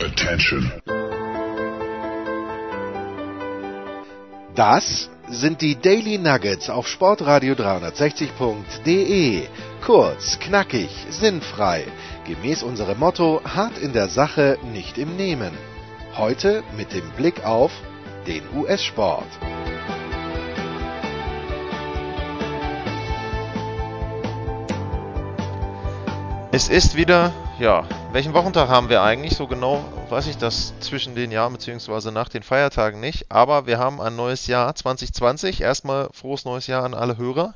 Attention. Das sind die Daily Nuggets auf Sportradio 360.de. Kurz, knackig, sinnfrei. Gemäß unserem Motto: hart in der Sache, nicht im Nehmen. Heute mit dem Blick auf den US-Sport. Es ist wieder, ja, welchen Wochentag haben wir eigentlich? So genau weiß ich das zwischen den Jahren bzw. nach den Feiertagen nicht. Aber wir haben ein neues Jahr 2020. Erstmal frohes neues Jahr an alle Hörer.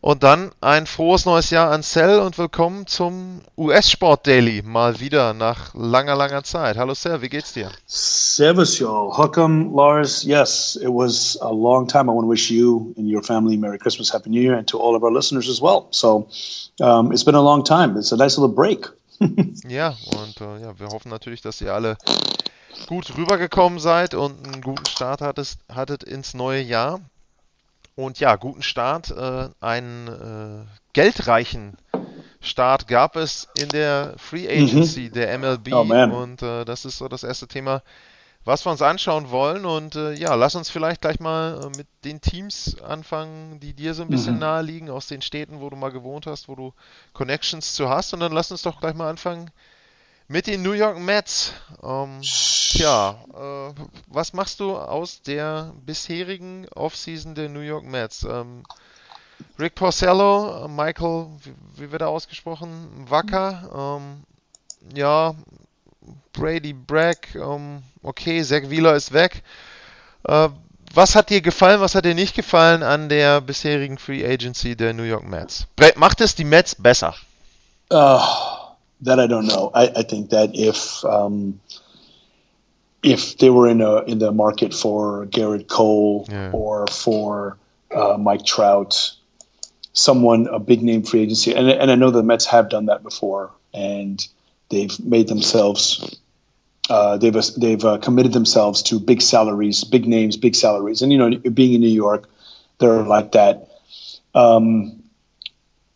Und dann ein frohes neues Jahr an Cell und willkommen zum US-Sport Daily. Mal wieder nach langer, langer Zeit. Hallo Cell, wie geht's dir? Servus, y'all. Huckam, Lars. Yes, it was a long time. I want to wish you and your family Merry Christmas, Happy New Year, and to all of our listeners as well. So um, it's been a long time. It's a nice little break. Ja, und äh, ja, wir hoffen natürlich, dass ihr alle gut rübergekommen seid und einen guten Start hattet, hattet ins neue Jahr. Und ja, guten Start. Äh, einen äh, geldreichen Start gab es in der Free Agency mhm. der MLB. Oh, und äh, das ist so das erste Thema, was wir uns anschauen wollen. Und äh, ja, lass uns vielleicht gleich mal äh, mit den Teams anfangen, die dir so ein bisschen mhm. nahe liegen, aus den Städten, wo du mal gewohnt hast, wo du Connections zu hast. Und dann lass uns doch gleich mal anfangen mit den New York Mets. Ähm, tja, äh, was machst du aus der bisherigen Offseason der New York Mets? Ähm, Rick Porcello, Michael, wie, wie, wird er ausgesprochen? Wacker, ähm, ja, Brady Bragg, ähm, okay, Zach Wheeler ist weg. Äh, was hat dir gefallen, was hat dir nicht gefallen an der bisherigen Free Agency der New York Mets? Macht es die Mets besser? Uh that I don't know. I, I think that if um, if they were in a in the market for Garrett Cole yeah. or for uh, Mike Trout, someone a big name free agency, and and I know the Mets have done that before, and they've made themselves. Uh, they've they've uh, committed themselves to big salaries, big names, big salaries, and you know, being in New York, they're like that. Um,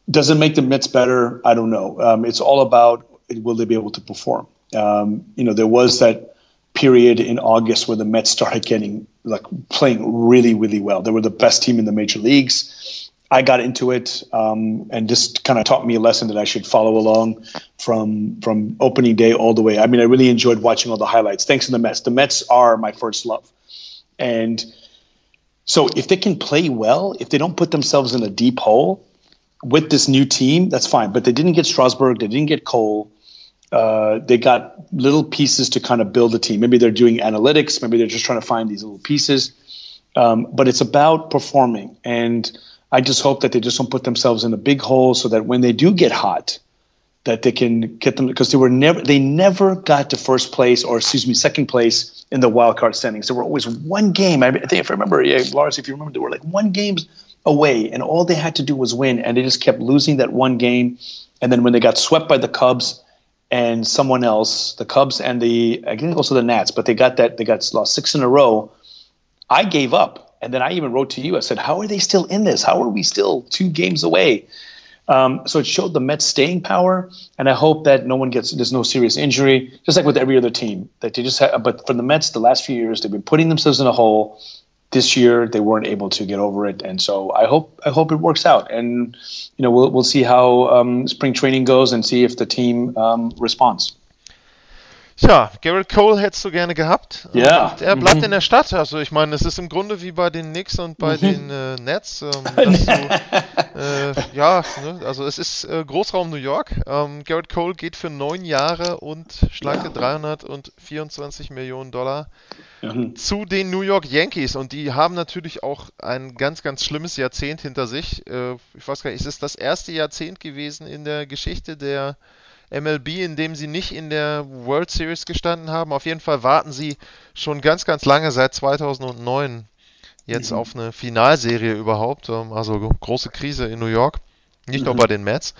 does it make the Mets better? I don't know. Um, it's all about will they be able to perform. Um, you know, there was that period in August where the Mets started getting like playing really, really well. They were the best team in the major leagues. I got into it um, and just kind of taught me a lesson that I should follow along from from opening day all the way. I mean, I really enjoyed watching all the highlights. Thanks to the Mets. The Mets are my first love, and so if they can play well, if they don't put themselves in a deep hole, with this new team, that's fine. But they didn't get Strasburg, they didn't get Cole. Uh, they got little pieces to kind of build a team. Maybe they're doing analytics. Maybe they're just trying to find these little pieces. Um, but it's about performing, and I just hope that they just don't put themselves in a big hole, so that when they do get hot, that they can get them because they were never they never got to first place or excuse me second place in the wild card standings. There were always one game. I, think if I remember, yeah, Lars, if you remember, there were like one games away, and all they had to do was win, and they just kept losing that one game. And then when they got swept by the Cubs and someone else, the Cubs and the I think also the Nats, but they got that they got lost six in a row. I gave up, and then I even wrote to you. I said, "How are they still in this? How are we still two games away?" Um, so it showed the Mets staying power, and I hope that no one gets there's no serious injury, just like with every other team. That they just have, but for the Mets, the last few years they've been putting themselves in a hole this year they weren't able to get over it, and so I hope I hope it works out. And you know we'll we'll see how um, spring training goes and see if the team um, responds. Tja, Garrett Cole hättest du gerne gehabt. Ja. Und er bleibt mhm. in der Stadt. Also ich meine, es ist im Grunde wie bei den Knicks und bei mhm. den äh, Nets. Ähm, du, äh, ja, ne, also es ist äh, Großraum New York. Ähm, Garrett Cole geht für neun Jahre und schlanke ja. 324 Millionen Dollar mhm. zu den New York Yankees. Und die haben natürlich auch ein ganz, ganz schlimmes Jahrzehnt hinter sich. Äh, ich weiß gar nicht, ist es das erste Jahrzehnt gewesen in der Geschichte der MLB, in dem sie nicht in der World Series gestanden haben. Auf jeden Fall warten sie schon ganz, ganz lange, seit 2009, jetzt mhm. auf eine Finalserie überhaupt. Ähm, also große Krise in New York, nicht mhm. nur bei den Mets.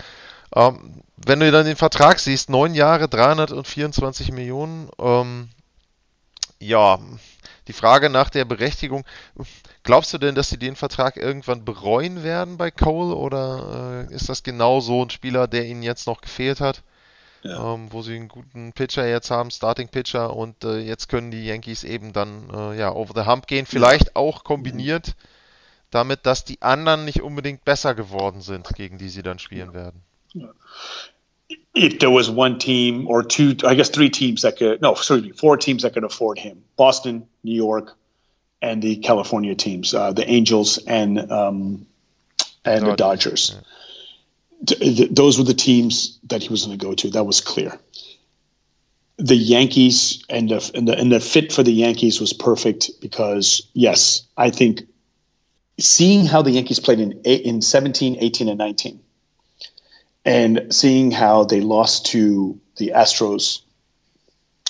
Ähm, wenn du dann den Vertrag siehst, neun Jahre, 324 Millionen, ähm, ja, die Frage nach der Berechtigung, glaubst du denn, dass sie den Vertrag irgendwann bereuen werden bei Cole oder äh, ist das genau so ein Spieler, der ihnen jetzt noch gefehlt hat? Ja. ähm, wo sie einen guten Pitcher jetzt haben, Starting Pitcher, und äh, jetzt können die Yankees eben dann äh, ja over the hump gehen, vielleicht auch kombiniert damit, dass die anderen nicht unbedingt besser geworden sind, gegen die sie dann spielen werden. If there was one team or two, I guess three teams that could, no, sorry, four teams that could afford him: Boston, New York, and the California teams, uh, the Angels and um, and Dodgers. the Dodgers. Yeah those were the teams that he was going to go to. That was clear. The Yankees and the, and the and the fit for the Yankees was perfect because yes, I think seeing how the Yankees played in in 17, 18 and 19 and seeing how they lost to the Astros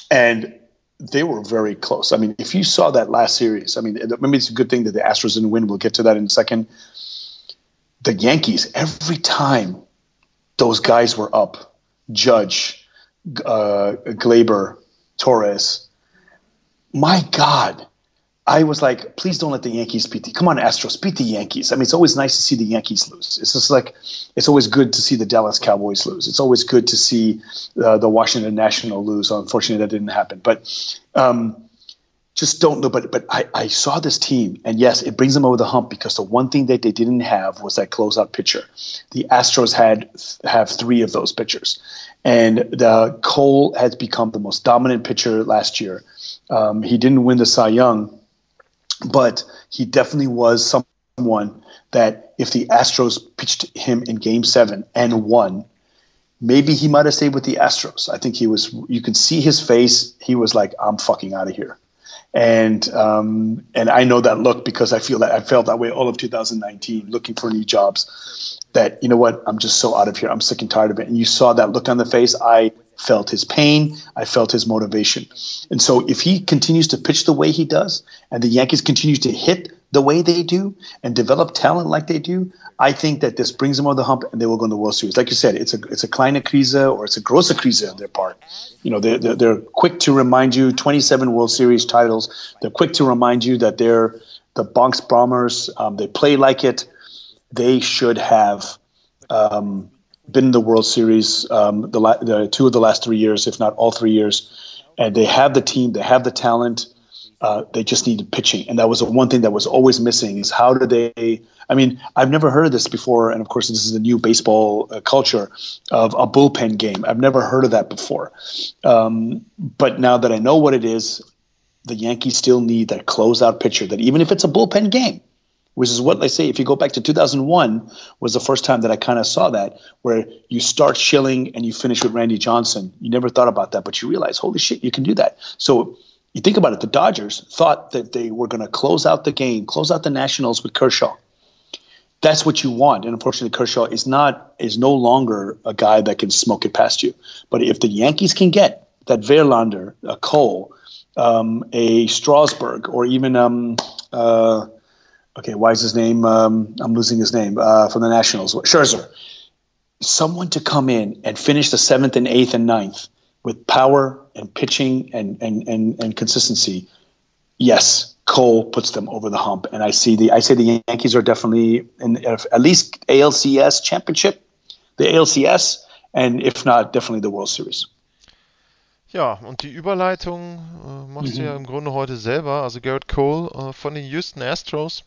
and they were very close. I mean, if you saw that last series, I mean, maybe it's a good thing that the Astros didn't win. We'll get to that in a second the Yankees, every time those guys were up, Judge, uh, Gleyber, Torres, my God, I was like, please don't let the Yankees beat the. Come on, Astros, beat the Yankees. I mean, it's always nice to see the Yankees lose. It's just like it's always good to see the Dallas Cowboys lose. It's always good to see uh, the Washington National lose. Unfortunately, that didn't happen. But um, just don't know. But but I, I saw this team, and yes, it brings them over the hump because the one thing that they didn't have was that closeout pitcher. The Astros had have three of those pitchers, and the Cole has become the most dominant pitcher last year. Um, he didn't win the Cy Young, but he definitely was someone that if the Astros pitched him in Game Seven and won, maybe he might have stayed with the Astros. I think he was. You could see his face. He was like, "I'm fucking out of here." And um, and I know that look because I feel that I felt that way all of 2019, looking for new jobs. That you know what, I'm just so out of here. I'm sick and tired of it. And you saw that look on the face. I felt his pain. I felt his motivation. And so if he continues to pitch the way he does, and the Yankees continue to hit the way they do and develop talent like they do, I think that this brings them over the hump and they will go in the World Series. Like you said, it's a it's a kleine Krise or it's a grosse Krise on their part. You know, they're, they're, they're quick to remind you 27 World Series titles. They're quick to remind you that they're the Bronx Bombers. Um, they play like it. They should have um, been in the World Series um, the, the two of the last three years, if not all three years. And they have the team. They have the talent uh, they just needed pitching, and that was the one thing that was always missing. Is how do they? I mean, I've never heard of this before, and of course, this is a new baseball uh, culture of a bullpen game. I've never heard of that before, um, but now that I know what it is, the Yankees still need that closeout pitcher. That even if it's a bullpen game, which is what they say. If you go back to 2001, was the first time that I kind of saw that, where you start Schilling and you finish with Randy Johnson. You never thought about that, but you realize, holy shit, you can do that. So you think about it, the Dodgers thought that they were going to close out the game, close out the Nationals with Kershaw. That's what you want, and unfortunately, Kershaw is not is no longer a guy that can smoke it past you. But if the Yankees can get that Verlander, a Cole, um, a Strasburg, or even um, uh, okay, why is his name? Um, I'm losing his name uh, from the Nationals. Scherzer, someone to come in and finish the seventh and eighth and ninth with power and pitching and, and, and, and consistency, yes, Cole puts them over the hump. And I see the I say the Yankees are definitely in at least ALCS championship, the ALCS, and if not, definitely the World Series. Ja, und die Überleitung äh, machst mhm. du ja im Grunde heute selber. Also Gerrit Cole äh, von den Houston Astros.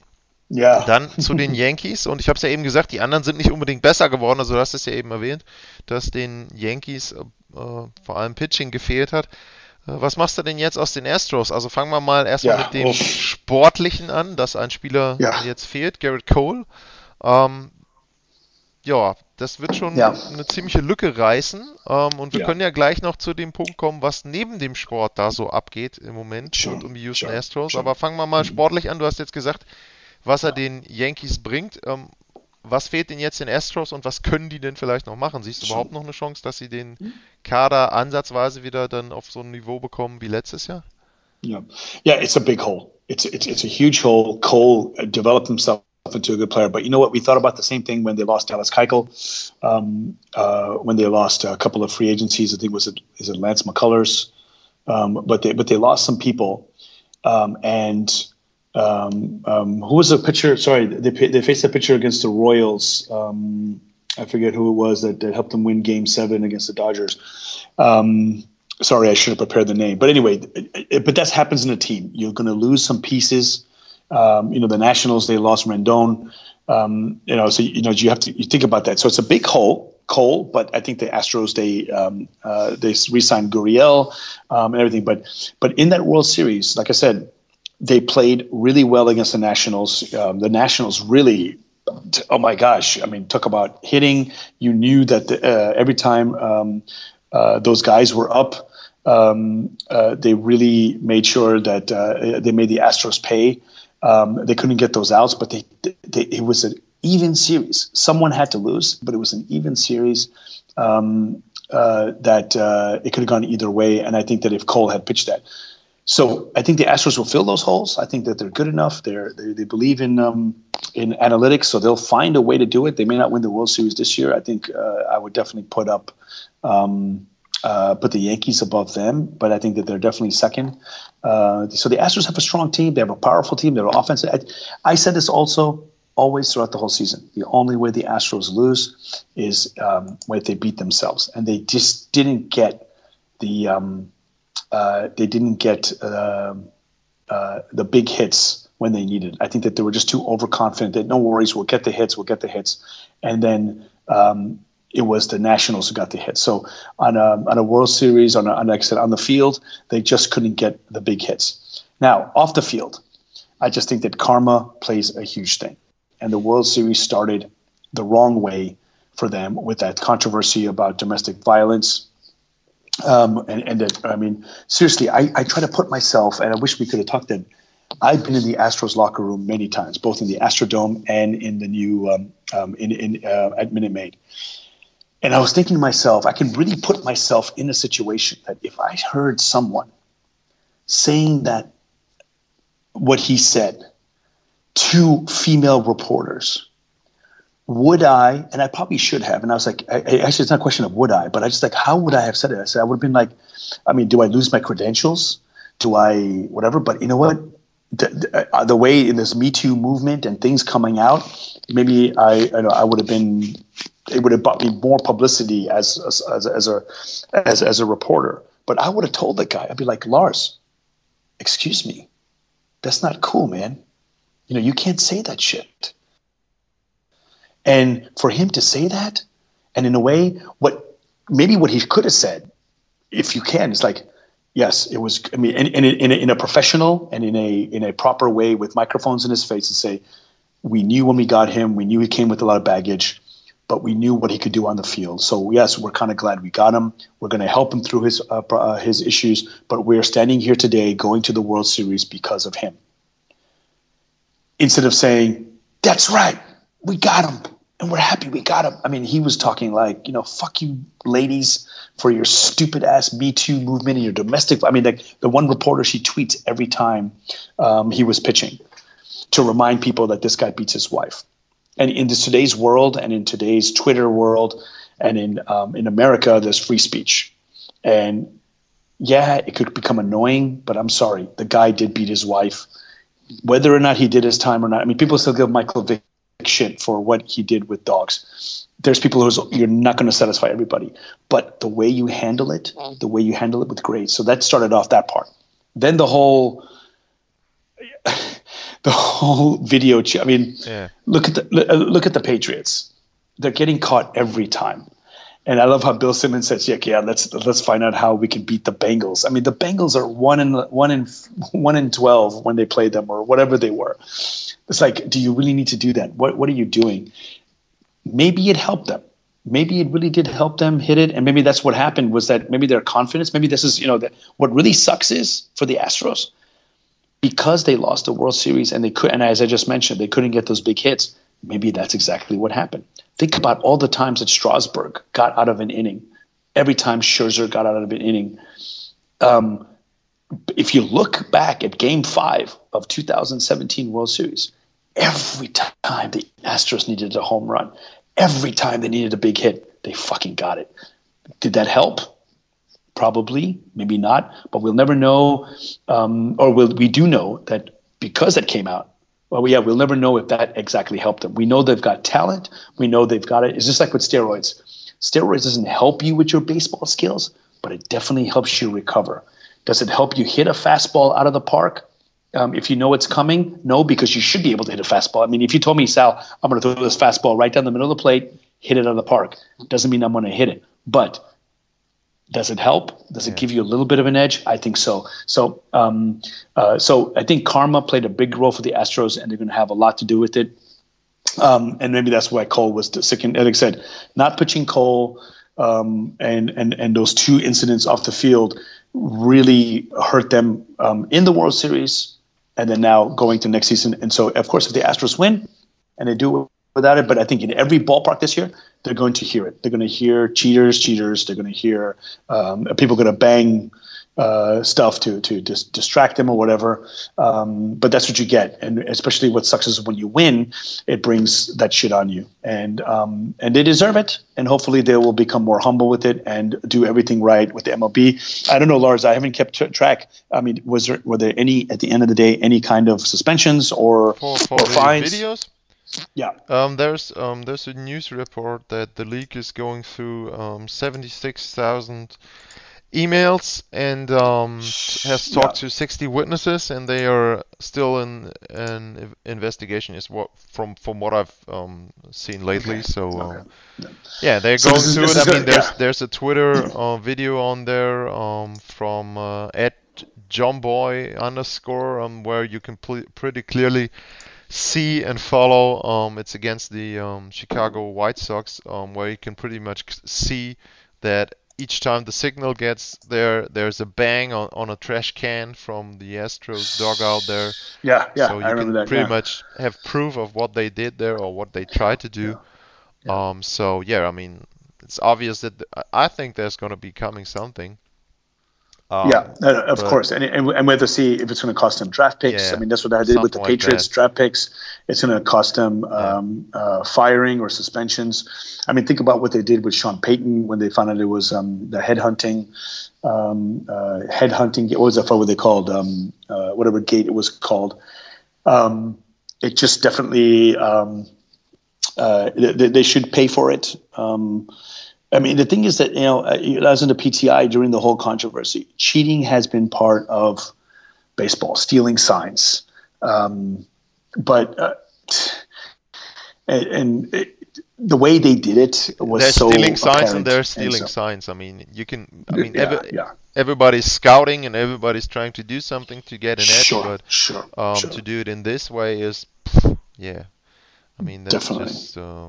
Ja. Dann zu den Yankees. Und ich habe es ja eben gesagt, die anderen sind nicht unbedingt besser geworden. Also du hast es ja eben erwähnt, dass den Yankees äh, äh, vor allem Pitching gefehlt hat. Äh, was machst du denn jetzt aus den Astros? Also fangen wir mal erstmal ja, mit dem oh. Sportlichen an, dass ein Spieler ja. jetzt fehlt, Garrett Cole. Ähm, ja, das wird schon ja. eine ziemliche Lücke reißen. Ähm, und wir können ja gleich noch zu dem Punkt kommen, was neben dem Sport da so abgeht im Moment schon, und um die Houston schon, Astros. Schon. Aber fangen wir mal sportlich an. Du hast jetzt gesagt, was er den Yankees bringt. Ähm, was fehlt denn jetzt den Astros und was können die denn vielleicht noch machen? Siehst du überhaupt noch eine Chance, dass sie den Kader ansatzweise wieder dann auf so ein Niveau bekommen wie letztes Jahr? Yeah, yeah, it's a big hole. It's it's it's a huge hole. Cole developed himself into a good player, but you know what? We thought about the same thing when they lost Dallas Keuchel, um, uh, when they lost a couple of free agencies. I think was it is it Lance McCullers, um, but they but they lost some people, um, and um, um, who was the pitcher? Sorry, they they faced a pitcher against the Royals. Um, I forget who it was that, that helped them win Game Seven against the Dodgers. Um, sorry, I should have prepared the name. But anyway, it, it, but that happens in a team. You're going to lose some pieces. Um, you know, the Nationals they lost Rendon. Um, you know, so you know you have to you think about that. So it's a big hole, Cole. But I think the Astros they um, uh, they re-signed Gurriel um, and everything. But but in that World Series, like I said, they played really well against the Nationals. Um, the Nationals really oh my gosh, I mean, talk about hitting. You knew that the, uh, every time um, uh, those guys were up, um, uh, they really made sure that uh, they made the Astros pay. Um, they couldn't get those outs, but they, they, it was an even series. Someone had to lose, but it was an even series um, uh, that uh, it could have gone either way. And I think that if Cole had pitched that, so I think the Astros will fill those holes. I think that they're good enough. They're, they they believe in um, in analytics, so they'll find a way to do it. They may not win the World Series this year. I think uh, I would definitely put up um, uh, put the Yankees above them, but I think that they're definitely second. Uh, so the Astros have a strong team. They have a powerful team. They're offensive. I, I, said this also always throughout the whole season. The only way the Astros lose is um, when they beat themselves, and they just didn't get the um, uh, they didn't get uh, uh, the big hits when they needed. I think that they were just too overconfident that no worries, we'll get the hits, we'll get the hits, and then um, it was the Nationals who got the hits. So on a, on a World Series, on, a, on like I said, on the field, they just couldn't get the big hits. Now off the field, I just think that karma plays a huge thing, and the World Series started the wrong way for them with that controversy about domestic violence. Um, and, and that, I mean, seriously, I, I try to put myself, and I wish we could have talked then. I've been in the Astros locker room many times, both in the Astrodome and in the new um, um, in, in uh, at Minute Maid. And I was thinking to myself, I can really put myself in a situation that if I heard someone saying that what he said to female reporters, would I, and I probably should have, and I was like, I, actually, it's not a question of would I, but I just like, how would I have said it? I said, I would have been like, I mean, do I lose my credentials? Do I, whatever? But you know what? The, the, uh, the way in this Me Too movement and things coming out, maybe I, I, know, I would have been it would have bought me more publicity as as, as, as a as, as a reporter. But I would have told the guy, I'd be like, Lars, excuse me, that's not cool, man. You know, you can't say that shit. And for him to say that, and in a way, what maybe what he could have said, if you can, is like, yes, it was. I mean, in, in, in, a, in a professional and in a in a proper way with microphones in his face, and say, we knew when we got him, we knew he came with a lot of baggage but we knew what he could do on the field. So yes, we're kind of glad we got him. We're going to help him through his uh, uh, his issues, but we're standing here today, going to the World Series because of him. Instead of saying, "That's right, we got him." And we're happy we got him. I mean, he was talking like, you know, fuck you, ladies, for your stupid ass Me Too movement and your domestic. I mean, like the one reporter, she tweets every time um, he was pitching to remind people that this guy beats his wife and in this, today's world and in today's Twitter world and in um, in America, there's free speech, and yeah, it could become annoying, but I'm sorry, the guy did beat his wife, whether or not he did his time or not. I mean, people still give Michael Vick shit for what he did with dogs. There's people who's you're not going to satisfy everybody, but the way you handle it, the way you handle it with grace. So that started off that part. Then the whole the whole video. I mean, yeah. look at the look at the Patriots. They're getting caught every time. And I love how Bill Simmons says, "Yeah, yeah, let's let's find out how we can beat the Bengals." I mean, the Bengals are one in one in one in twelve when they played them, or whatever they were. It's like, do you really need to do that? What what are you doing? Maybe it helped them. Maybe it really did help them hit it, and maybe that's what happened. Was that maybe their confidence? Maybe this is you know that what really sucks is for the Astros because they lost the World Series and they could, and as I just mentioned, they couldn't get those big hits. Maybe that's exactly what happened. Think about all the times that Strasburg got out of an inning. Every time Scherzer got out of an inning. Um, if you look back at Game Five of 2017 World Series, every time the Astros needed a home run, every time they needed a big hit, they fucking got it. Did that help? Probably, maybe not, but we'll never know. Um, or we'll, we do know that because that came out, Well, yeah, we'll never know if that exactly helped them. We know they've got talent. We know they've got it. It's just like with steroids. Steroids doesn't help you with your baseball skills, but it definitely helps you recover. Does it help you hit a fastball out of the park? Um, if you know it's coming, no, because you should be able to hit a fastball. I mean, if you told me, Sal, I'm going to throw this fastball right down the middle of the plate, hit it out of the park, doesn't mean I'm going to hit it. But does it help? Does it give you a little bit of an edge? I think so. So, um, uh, so I think karma played a big role for the Astros, and they're going to have a lot to do with it. Um, and maybe that's why Cole was sick. And like I said, not pitching Cole um, and and and those two incidents off the field really hurt them um, in the World Series, and then now going to next season. And so, of course, if the Astros win and they do without it, but I think in every ballpark this year, they're going to hear it. They're going to hear cheaters, cheaters. They're going to hear um, people going to bang uh, stuff to to dis- distract them or whatever. Um, but that's what you get, and especially what sucks is when you win, it brings that shit on you, and um, and they deserve it. And hopefully they will become more humble with it and do everything right with the MLB. I don't know, Lars. I haven't kept track. I mean, was there were there any at the end of the day any kind of suspensions or for, for or fines? Videos? Yeah. Um, there's um, there's a news report that the league is going through um, 76,000 emails and um, has talked yeah. to 60 witnesses, and they are still in an investigation. Is what from from what I've um, seen lately. Okay. So okay. yeah. yeah. they're so going through it. I mean, there's yeah. there's a Twitter uh, video on there um, from uh, at Jomboy underscore um, where you can pl- pretty clearly see and follow. Um, it's against the um, Chicago White Sox, um, where you can pretty much see that each time the signal gets there, there's a bang on, on a trash can from the Astros dugout there. Yeah, yeah. So you I can that, pretty yeah. much have proof of what they did there or what they tried to do. Yeah. Yeah. Um, so yeah, I mean, it's obvious that I think there's going to be coming something. Um, yeah, of but, course, and, and and we have to see if it's going to cost them draft picks. Yeah, I mean, that's what I did with the Patriots draft picks. It's going to cost them um, yeah. uh, firing or suspensions. I mean, think about what they did with Sean Payton when they found out it was um, the headhunting, um, uh, headhunting. What was that? What they called? Um, uh, whatever gate it was called. Um, it just definitely um, uh, they, they, should pay for it. I mean, the thing is that you know, I was in the PTI during the whole controversy. Cheating has been part of baseball, stealing signs, um, but uh, and, and it, the way they did it was they're so stealing signs and they're stealing so, signs. I mean, you can. I mean, yeah, every, yeah. everybody's scouting and everybody's trying to do something to get an edge, sure, but sure, um, sure. to do it in this way is, yeah. I mean, that's Definitely. just uh,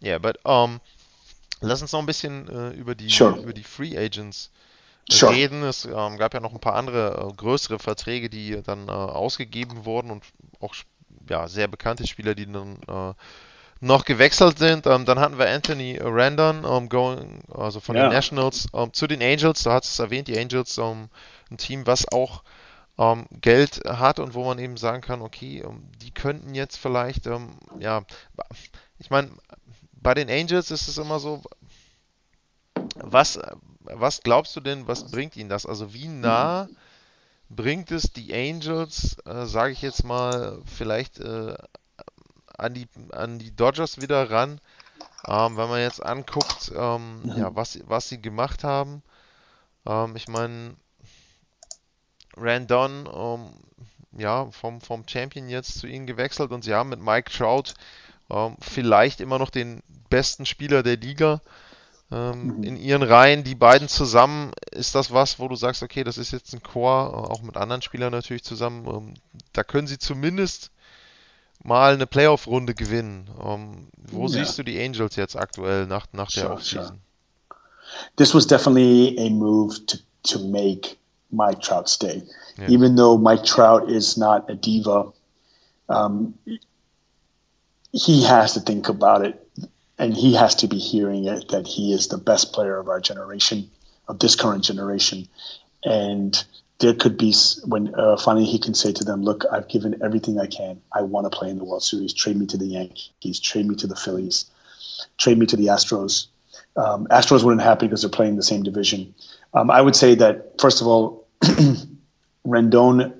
yeah, but um. Lass uns noch ein bisschen äh, über, die, sure. über die Free Agents sure. reden. Es ähm, gab ja noch ein paar andere äh, größere Verträge, die dann äh, ausgegeben wurden und auch ja, sehr bekannte Spieler, die dann äh, noch gewechselt sind. Ähm, dann hatten wir Anthony Randon, ähm, going, also von ja. den Nationals ähm, zu den Angels. Du hast es erwähnt, die Angels, ähm, ein Team, was auch Geld hat und wo man eben sagen kann, okay, die könnten jetzt vielleicht, ja, ich meine, bei den Angels ist es immer so, was, was glaubst du denn, was bringt ihnen das? Also wie nah bringt es die Angels, äh, sage ich jetzt mal, vielleicht äh, an, die, an die Dodgers wieder ran? Ähm, wenn man jetzt anguckt, ähm, ja, was, was sie gemacht haben. Ähm, ich meine, Randon, ähm, ja, vom, vom Champion jetzt zu ihnen gewechselt und sie haben mit Mike Trout ähm, vielleicht immer noch den besten Spieler der Liga ähm, mhm. in ihren Reihen. Die beiden zusammen, ist das was, wo du sagst, okay, das ist jetzt ein Chor, äh, auch mit anderen Spielern natürlich zusammen. Ähm, da können sie zumindest mal eine Playoff-Runde gewinnen. Ähm, wo ja. siehst du die Angels jetzt aktuell nach, nach der sure, Offseason? Sure. This was definitely a move to, to make Mike Trout stay. Yeah. Even though Mike Trout is not a diva, um, he has to think about it and he has to be hearing it that he is the best player of our generation, of this current generation. And there could be when uh, finally he can say to them, "Look, I've given everything I can. I want to play in the World Series. Trade me to the Yankees. Trade me to the Phillies. Trade me to the Astros." Um, Astros wouldn't happen because they're playing the same division. Um, I would say that first of all, Rendon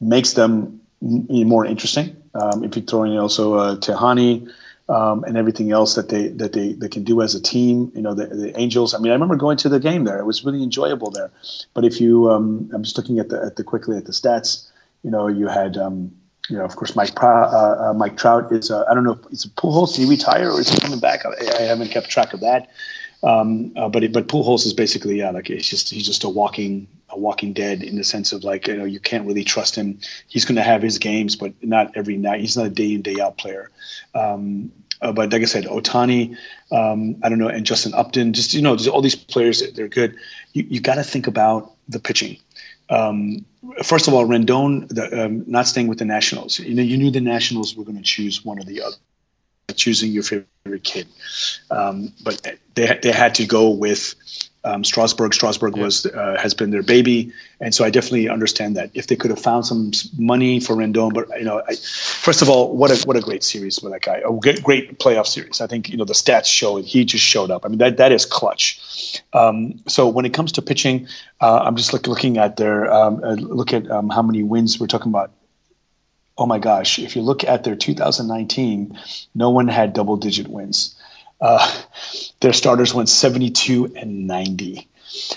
makes them more interesting Um, if you throw in also uh, Tehani um, and everything else that they that they, they can do as a team, you know, the, the Angels. I mean, I remember going to the game there; it was really enjoyable there. But if you, um, I'm just looking at the at the quickly at the stats. You know, you had. Um, you know, of course, Mike uh, uh, Mike Trout is. Uh, I don't know if it's a Pujols. Did he retire or is he coming back? I, I haven't kept track of that. Um, uh, but but Pujols is basically yeah, like it's just he's just a walking a walking dead in the sense of like you know you can't really trust him. He's going to have his games, but not every night. He's not a day in day out player. Um, uh, but like I said, Ohtani, um, I don't know, and Justin Upton, just you know, just all these players, they're good. You you got to think about the pitching. Um, first of all, Rendon, the, um, not staying with the Nationals. You know, you knew the Nationals were going to choose one or the other choosing your favorite kid. Um, but they they had to go with um, Strasbourg. Strasburg yeah. was uh, has been their baby, and so I definitely understand that. If they could have found some money for Rendon, but you know, I, first of all, what a what a great series for that guy. A great, great playoff series. I think you know the stats show it. He just showed up. I mean that that is clutch. Um, so when it comes to pitching, uh, I'm just look, looking at their um, uh, look at um, how many wins we're talking about oh my gosh, if you look at their 2019, no one had double digit wins. Uh, their starters went 72 and 90.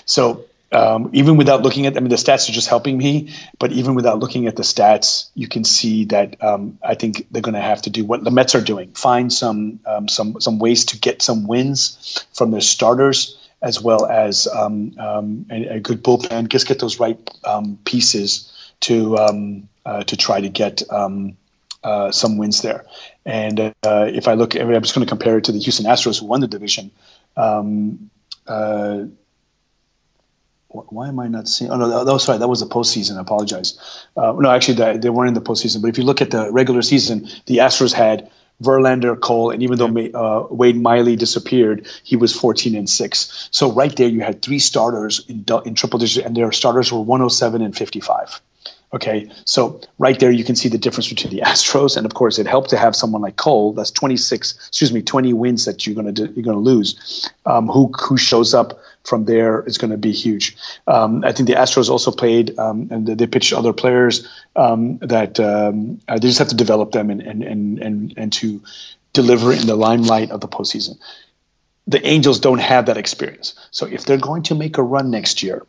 So um, even without looking at, I mean, the stats are just helping me, but even without looking at the stats, you can see that um, I think they're going to have to do what the Mets are doing: find some um, some some ways to get some wins from their starters, as well as um, um, a, a, good bullpen. Just get those right um, pieces to to try to get um, uh, some wins there. And uh, if I look, I'm just going to compare it to the Houston Astros who won the division. Um, uh, why am I not seeing? Oh no, that, was sorry. That was the postseason. I apologize. Uh, no, actually, they weren't in the postseason. But if you look at the regular season, the Astros had Verlander, Cole, and even though uh, Wade Miley disappeared, he was 14 and six. So right there, you had three starters in, in triple digits, and their starters were 107 and 55. Okay, so right there you can see the difference between the Astros, and of course it helped to have someone like Cole. That's 26, excuse me, 20 wins that you're gonna do, you're gonna lose. Um, who who shows up from there is going to be huge. Um, I think the Astros also played um, and they pitched other players um, that um, uh, they just have to develop them and and and and and to deliver in the limelight of the postseason. The Angels don't have that experience, so if they're going to make a run next year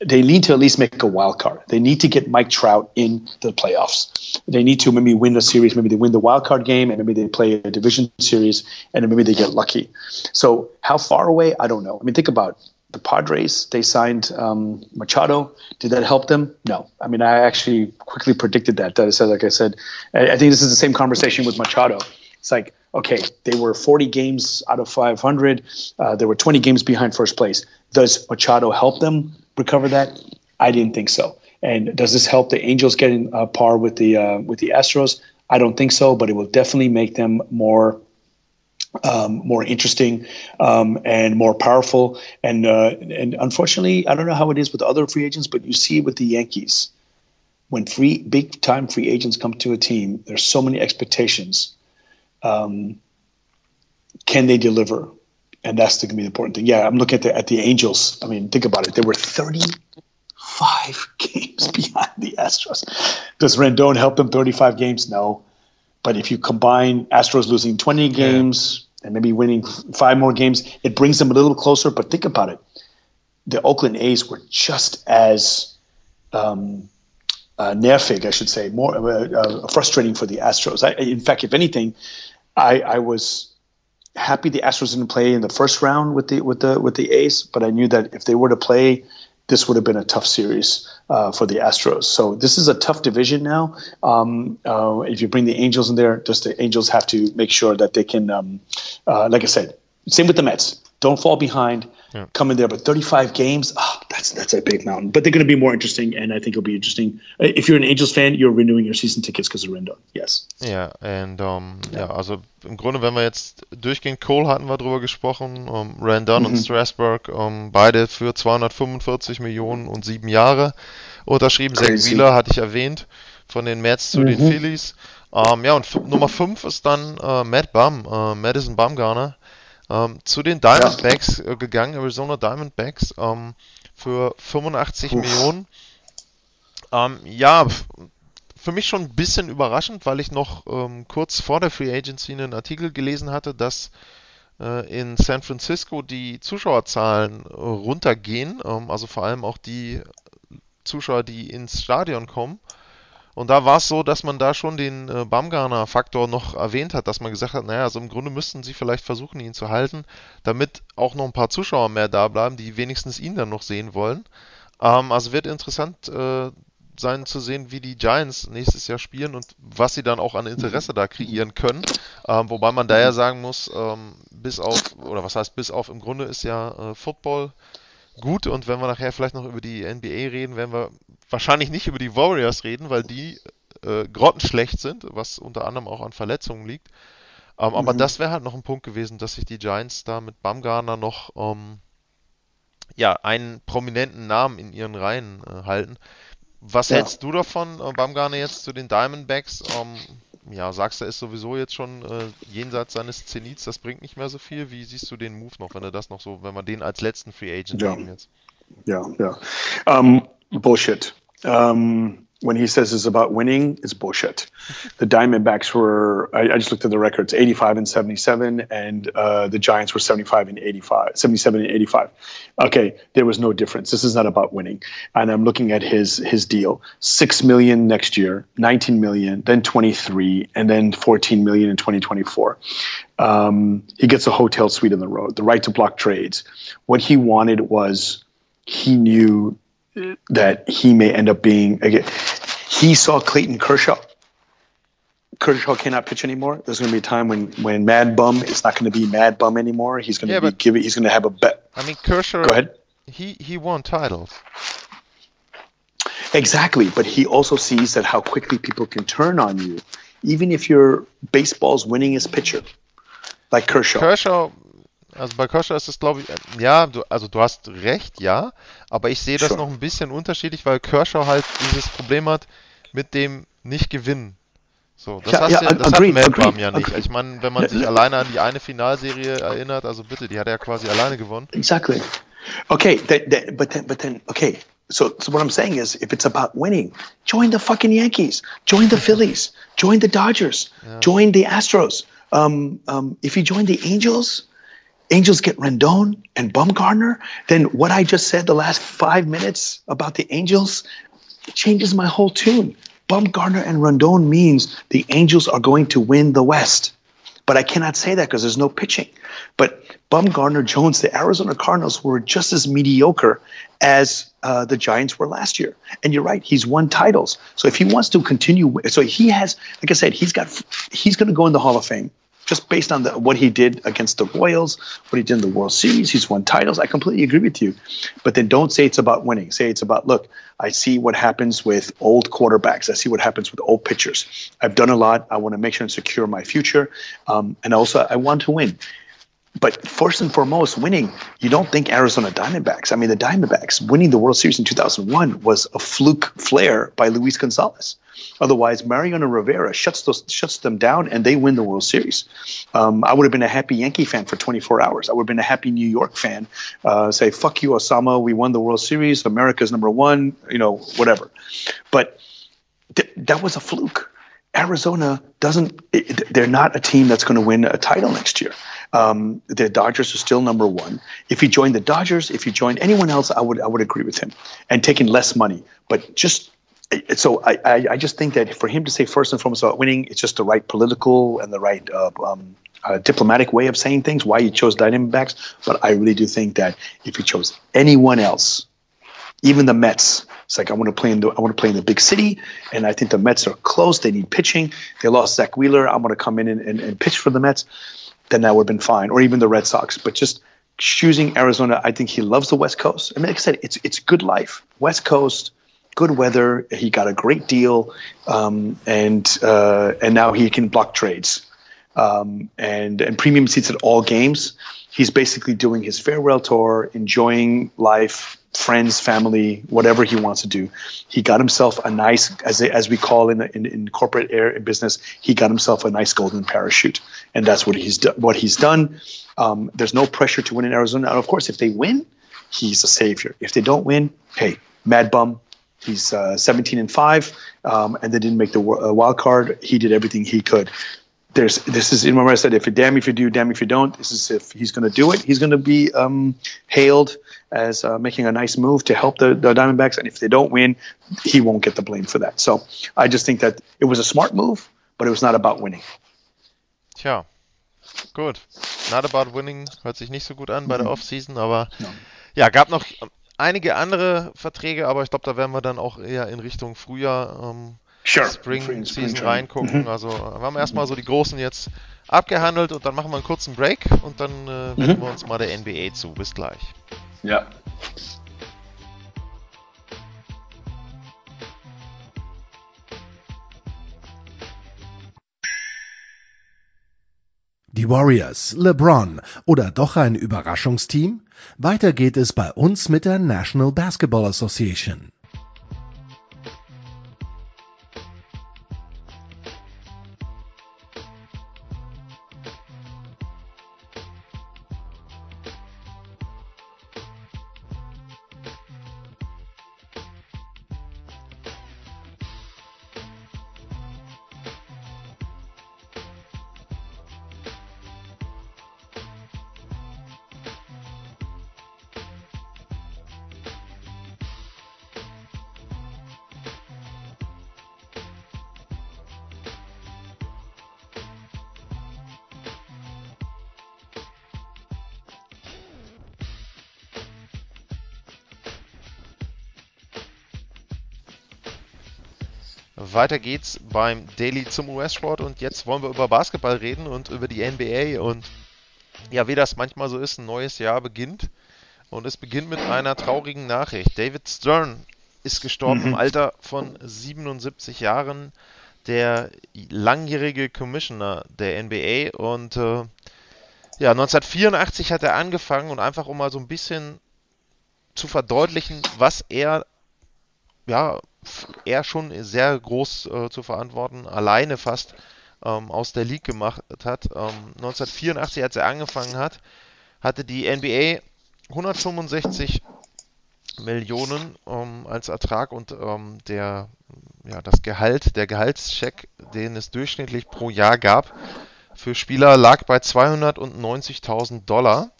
they need to at least make a wild card. They need to get Mike Trout in the playoffs. They need to maybe win a series. Maybe they win the wild card game, and maybe they play a division series, and maybe they get lucky. So how far away? I don't know. I mean, think about the Padres. They signed um, Machado. Did that help them? No. I mean, I actually quickly predicted that. That said, like I said, I think this is the same conversation with Machado. It's like, okay, they were 40 games out of 500. Uh, they were 20 games behind first place. Does Machado help them? Recover that? I didn't think so. And does this help the Angels getting uh, par with the uh, with the Astros? I don't think so, but it will definitely make them more um, more interesting um, and more powerful. And uh, and unfortunately, I don't know how it is with other free agents, but you see it with the Yankees. When free big time free agents come to a team, there's so many expectations. Um, can they deliver? And that's going to be the important thing. Yeah, I'm looking at the at the Angels. I mean, think about it. They were 35 games behind the Astros. Does Rendon help them 35 games? No. But if you combine Astros losing 20 games yeah. and maybe winning five more games, it brings them a little closer. But think about it. The Oakland A's were just as um, uh, nervig, I should say, more uh, uh, frustrating for the Astros. I, in fact, if anything, I, I was happy the Astros didn't play in the first round with the with the with the A's, but I knew that if they were to play, this would have been a tough series uh, for the Astros. So this is a tough division now. Um, uh, if you bring the Angels in there, just the Angels have to make sure that they can, um, uh, like I said, same with the Mets. Don't fall behind. Yeah. In there, but 35 games, oh, that's that's a big mountain. But they're going to be more interesting, and I think it'll be interesting. If you're an Angels Fan, you're renewing your season tickets because of Rendon. Yes. Ja, and um, ja. ja, also im Grunde, wenn wir jetzt durchgehen, Cole hatten wir drüber gesprochen, um, Rendon mhm. und Strasburg, um, beide für 245 Millionen und sieben Jahre unterschrieben. Zach Wheeler hatte ich erwähnt, von den Mets zu mhm. den Phillies. Um, ja, und Nummer 5 ist dann uh, Matt Bum, uh, Madison Bumgarner ähm, zu den Diamondbacks ja. Äh, gegangen, Arizona Diamondbacks, ähm, für 85 Uff. Millionen. Ähm, ja, für mich schon ein bisschen überraschend, weil ich noch ähm, kurz vor der Free Agency einen Artikel gelesen hatte, dass äh, in San Francisco die Zuschauerzahlen äh, runtergehen, ähm, also vor allem auch die Zuschauer, die ins Stadion kommen. Und da war es so, dass man da schon den äh, Baumgartner-Faktor noch erwähnt hat, dass man gesagt hat, naja, also im Grunde müssten sie vielleicht versuchen, ihn zu halten, damit auch noch ein paar Zuschauer mehr da bleiben, die wenigstens ihn dann noch sehen wollen. Ähm, also wird interessant äh, sein zu sehen, wie die Giants nächstes Jahr spielen und was sie dann auch an Interesse da kreieren können. Ähm, wobei man da ja sagen muss, ähm, bis auf, oder was heißt bis auf, im Grunde ist ja äh, Football gut und wenn wir nachher vielleicht noch über die NBA reden, werden wir wahrscheinlich nicht über die Warriors reden, weil die äh, grottenschlecht sind, was unter anderem auch an Verletzungen liegt. Ähm, mhm. Aber das wäre halt noch ein Punkt gewesen, dass sich die Giants da mit Bamgarner noch ähm, ja, einen prominenten Namen in ihren Reihen äh, halten. Was ja. hältst du davon, äh, Bamgarner jetzt zu den Diamondbacks? Ähm, ja, sagst du, er ist sowieso jetzt schon äh, jenseits seines Zenits, das bringt nicht mehr so viel. Wie siehst du den Move noch, wenn er das noch so, wenn wir den als letzten Free Agent ja. haben jetzt? Ja, ja. Um, bullshit. Um, when he says it's about winning, it's bullshit. The Diamondbacks were, I, I, just looked at the records, 85 and 77, and uh, the Giants were 75 and 85, 77 and 85. Okay, there was no difference. This is not about winning. And I'm looking at his his deal: six million next year, 19 million, then 23, and then 14 million in 2024. Um, he gets a hotel suite on the road, the right to block trades. What he wanted was he knew that he may end up being again. He saw Clayton Kershaw. Kershaw cannot pitch anymore. There's going to be a time when when Mad Bum is not going to be Mad Bum anymore. He's going to yeah, be giving. He's going to have a bet. I mean, Kershaw. Go ahead. He he won titles. Exactly, but he also sees that how quickly people can turn on you, even if you're baseball's winningest pitcher, like Kershaw. Kershaw Also bei Koscher ist es, glaube ich, äh, ja, du, also du hast recht, ja, aber ich sehe das sure. noch ein bisschen unterschiedlich, weil Kershaw halt dieses Problem hat mit dem Nicht-Gewinnen. So, das, ja, hast ja, ja, das agreed, hat Melbam ja nicht. Agreed. Ich meine, wenn man sich alleine an die eine Finalserie erinnert, also bitte, die hat er ja quasi alleine gewonnen. Exactly. Okay, that, that, but then, but then, okay. So, so what I'm saying is, if it's about winning, join the fucking Yankees, join the Phillies, join the Dodgers, join the Astros. Um, um, if you join the Angels, Angels get Rendon and Bumgarner, then what I just said the last five minutes about the Angels changes my whole tune. Bumgarner and Rendon means the Angels are going to win the West. But I cannot say that because there's no pitching. But Bumgarner Jones, the Arizona Cardinals were just as mediocre as uh, the Giants were last year. And you're right, he's won titles. So if he wants to continue, so he has, like I said, he's got, he's going to go in the Hall of Fame just based on the, what he did against the Royals, what he did in the World Series. He's won titles. I completely agree with you. But then don't say it's about winning. Say it's about, look, I see what happens with old quarterbacks. I see what happens with old pitchers. I've done a lot. I want to make sure and secure my future. Um, and also, I want to win. But first and foremost, winning, you don't think Arizona Diamondbacks. I mean, the Diamondbacks winning the World Series in 2001 was a fluke flare by Luis Gonzalez. Otherwise, Mariano Rivera shuts those, shuts them down and they win the World Series. Um, I would have been a happy Yankee fan for 24 hours. I would have been a happy New York fan. Uh, say, fuck you, Osama. We won the World Series. America's number one, you know, whatever. But th- that was a fluke. Arizona doesn't, they're not a team that's going to win a title next year. Um, the Dodgers are still number one. If he joined the Dodgers, if he joined anyone else, I would I would agree with him and taking less money. But just so I, I, I just think that for him to say first and foremost about winning, it's just the right political and the right uh, um, uh, diplomatic way of saying things. Why he chose Diamondbacks, but I really do think that if he chose anyone else, even the Mets, it's like I want to play in the I want to play in the big city, and I think the Mets are close. They need pitching. They lost Zack Wheeler. I'm going to come in and, and, and pitch for the Mets then that would have been fine, or even the Red Sox. But just choosing Arizona, I think he loves the West Coast. I mean, like I said, it's it's good life, West Coast, good weather. He got a great deal, um, and uh, and now he can block trades, um, and and premium seats at all games. He's basically doing his farewell tour, enjoying life, friends, family, whatever he wants to do. He got himself a nice, as as we call in, in, in corporate air business, he got himself a nice golden parachute, and that's what he's do, what he's done. Um, there's no pressure to win in Arizona, and of course, if they win, he's a savior. If they don't win, hey, mad bum, He's uh, 17 and five, um, and they didn't make the uh, wild card. He did everything he could. There's this is remember I said if you damn if you do, damn if you don't. This is if he's going to do it. He's going to be um, hailed as uh, making a nice move to help the, the Diamondbacks, and if they don't win, he won't get the blame for that. So I just think that it was a smart move, but it was not about winning. Tja, gut. Not about winning hört sich nicht so gut an bei der mhm. Offseason, aber no. ja, gab noch einige andere Verträge, aber ich glaube, da werden wir dann auch eher in Richtung Frühjahr, ähm, sure. Spring, Spring Season Spring reingucken. Mhm. Also wir haben erstmal so die großen jetzt abgehandelt und dann machen wir einen kurzen Break und dann äh, wenden mhm. wir uns mal der NBA zu. Bis gleich. Ja. Die Warriors, LeBron oder doch ein Überraschungsteam? Weiter geht es bei uns mit der National Basketball Association. Weiter geht's beim Daily zum US-Sport und jetzt wollen wir über Basketball reden und über die NBA und ja, wie das manchmal so ist, ein neues Jahr beginnt und es beginnt mit einer traurigen Nachricht. David Stern ist gestorben mhm. im Alter von 77 Jahren, der langjährige Commissioner der NBA und äh, ja, 1984 hat er angefangen und einfach um mal so ein bisschen zu verdeutlichen, was er ja er schon sehr groß äh, zu verantworten, alleine fast ähm, aus der League gemacht hat. Ähm, 1984, als er angefangen hat, hatte die NBA 165 Millionen ähm, als Ertrag und ähm, der, ja, das Gehalt, der Gehaltscheck, den es durchschnittlich pro Jahr gab, für Spieler lag bei 290.000 Dollar.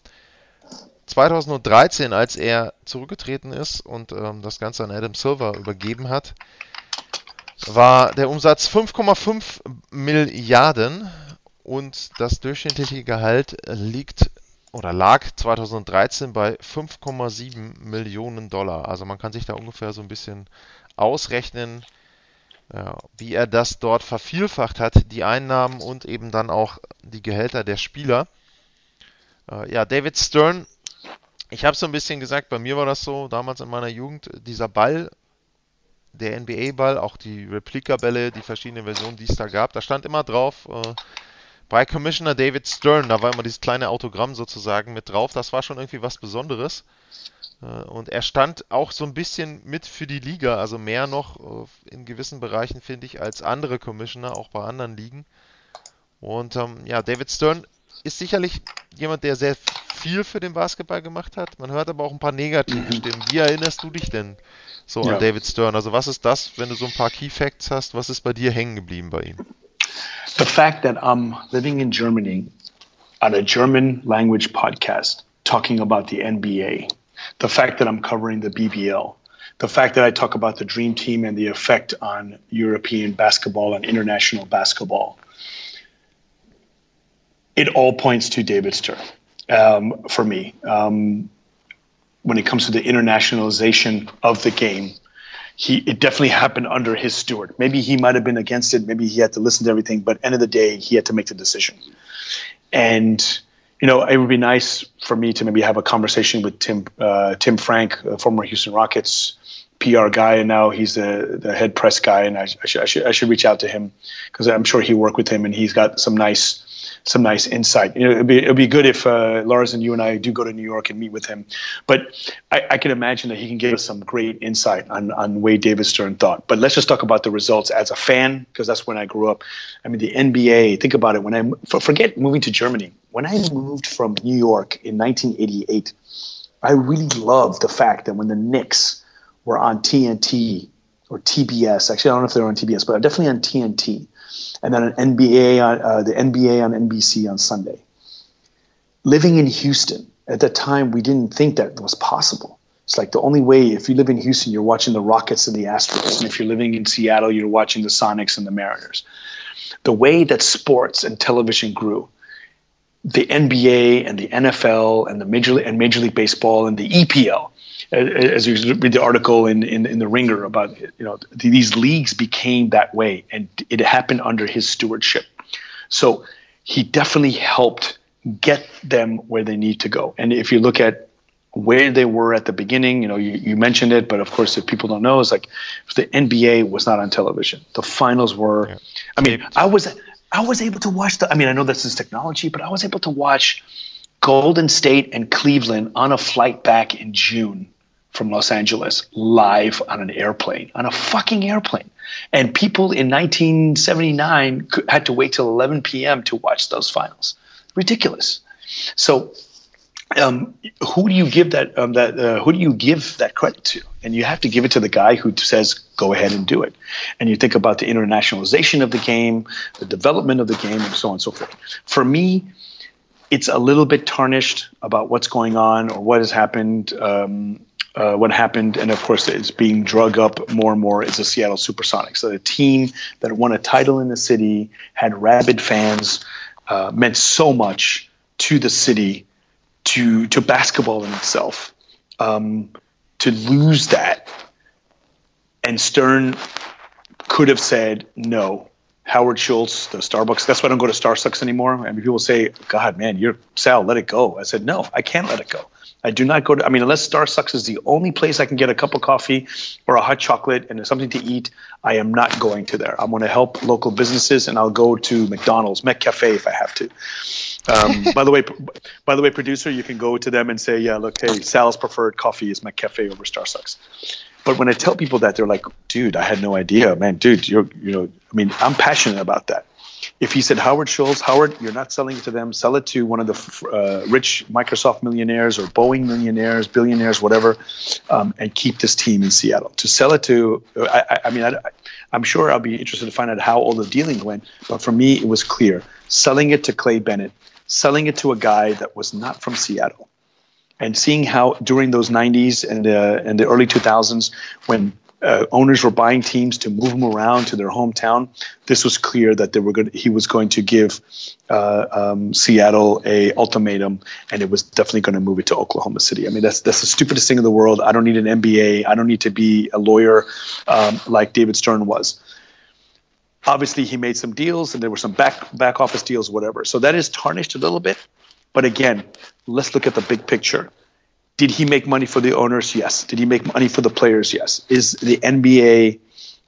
2013, als er zurückgetreten ist und ähm, das Ganze an Adam Silver übergeben hat, war der Umsatz 5,5 Milliarden und das durchschnittliche Gehalt liegt oder lag 2013 bei 5,7 Millionen Dollar. Also man kann sich da ungefähr so ein bisschen ausrechnen, ja, wie er das dort vervielfacht hat, die Einnahmen und eben dann auch die Gehälter der Spieler. Äh, ja, David Stern ich habe so ein bisschen gesagt, bei mir war das so, damals in meiner Jugend, dieser Ball, der NBA-Ball, auch die Replika-Bälle, die verschiedenen Versionen, die es da gab, da stand immer drauf, äh, bei Commissioner David Stern, da war immer dieses kleine Autogramm sozusagen mit drauf, das war schon irgendwie was Besonderes. Äh, und er stand auch so ein bisschen mit für die Liga, also mehr noch äh, in gewissen Bereichen, finde ich, als andere Commissioner, auch bei anderen Ligen. Und ähm, ja, David Stern ist sicherlich jemand, der sehr viel für den Basketball gemacht hat. Man hört aber auch ein paar negative mhm. Stimmen. Wie erinnerst du dich denn so ja. an David Stern? Also was ist das, wenn du so ein paar Key Facts hast, was ist bei dir hängen geblieben bei ihm? The fact that I'm living in Germany on a German language podcast talking about the NBA, the fact that I'm covering the BBL, the fact that I talk about the dream team and the effect on European basketball and international basketball. It all points to David Stern um, for me. Um, when it comes to the internationalization of the game, he it definitely happened under his steward. Maybe he might have been against it. Maybe he had to listen to everything. But end of the day, he had to make the decision. And you know, it would be nice for me to maybe have a conversation with Tim uh, Tim Frank, former Houston Rockets PR guy, and now he's the the head press guy. And I, I, should, I should I should reach out to him because I'm sure he worked with him, and he's got some nice some nice insight. You know, it'd be, it'd be good if uh, Lars and you and I do go to New York and meet with him. But I, I can imagine that he can give us some great insight on on way David Stern thought. But let's just talk about the results as a fan, because that's when I grew up. I mean, the NBA. Think about it. When I forget moving to Germany, when I moved from New York in 1988, I really loved the fact that when the Knicks were on TNT or TBS. Actually, I don't know if they're on TBS, but definitely on TNT. And then an NBA on uh, the NBA on NBC on Sunday. Living in Houston at that time, we didn't think that was possible. It's like the only way if you live in Houston, you're watching the Rockets and the Astros, and if you're living in Seattle, you're watching the Sonics and the Mariners. The way that sports and television grew, the NBA and the NFL and the Major and Major League Baseball and the EPL as you read the article in, in, in the Ringer about you know these leagues became that way, and it happened under his stewardship. So he definitely helped get them where they need to go. And if you look at where they were at the beginning, you know, you, you mentioned it, but of course, if people don't know, it's like the NBA was not on television. The finals were. Yeah. I mean, I was I was able to watch the. I mean, I know this is technology, but I was able to watch Golden State and Cleveland on a flight back in June from Los Angeles live on an airplane, on a fucking airplane. And people in 1979 had to wait till 11 p.m. to watch those finals. Ridiculous. So, um, who do you give that um, that uh, who do you give that credit to? And you have to give it to the guy who says, "Go ahead and do it." And you think about the internationalization of the game, the development of the game, and so on and so forth. For me, it's a little bit tarnished about what's going on or what has happened um, uh, what happened, and of course, it's being drug up more and more, is the Seattle Supersonics. So a team that won a title in the city, had rabid fans, uh, meant so much to the city, to to basketball in itself. Um, to lose that, and Stern could have said no. Howard Schultz, the Starbucks. That's why I don't go to Starbucks anymore. I mean, people say, "God, man, you're Sal, let it go." I said, "No, I can't let it go." I do not go to, I mean, unless Starbucks is the only place I can get a cup of coffee or a hot chocolate and something to eat, I am not going to there. I'm going to help local businesses and I'll go to McDonald's, McCafe if I have to. Um, by the way, by the way, producer, you can go to them and say, yeah, look, hey, Sal's preferred coffee is McCafe over Starbucks. But when I tell people that, they're like, dude, I had no idea, man, dude, you're, you know, I mean, I'm passionate about that if he said Howard Schultz, Howard, you're not selling it to them. Sell it to one of the uh, rich Microsoft millionaires or Boeing millionaires, billionaires, whatever, um, and keep this team in Seattle. To sell it to, I, I mean, I, am sure I'll be interested to find out how all the dealing went. But for me, it was clear: selling it to Clay Bennett, selling it to a guy that was not from Seattle, and seeing how during those 90s and uh, and the early 2000s when uh, owners were buying teams to move them around to their hometown. This was clear that they were good. He was going to give uh, um, Seattle a ultimatum, and it was definitely going to move it to Oklahoma City. I mean, that's that's the stupidest thing in the world. I don't need an MBA. I don't need to be a lawyer um, like David Stern was. Obviously, he made some deals, and there were some back back office deals, whatever. So that is tarnished a little bit. But again, let's look at the big picture did he make money for the owners? Yes. Did he make money for the players? Yes. Is the NBA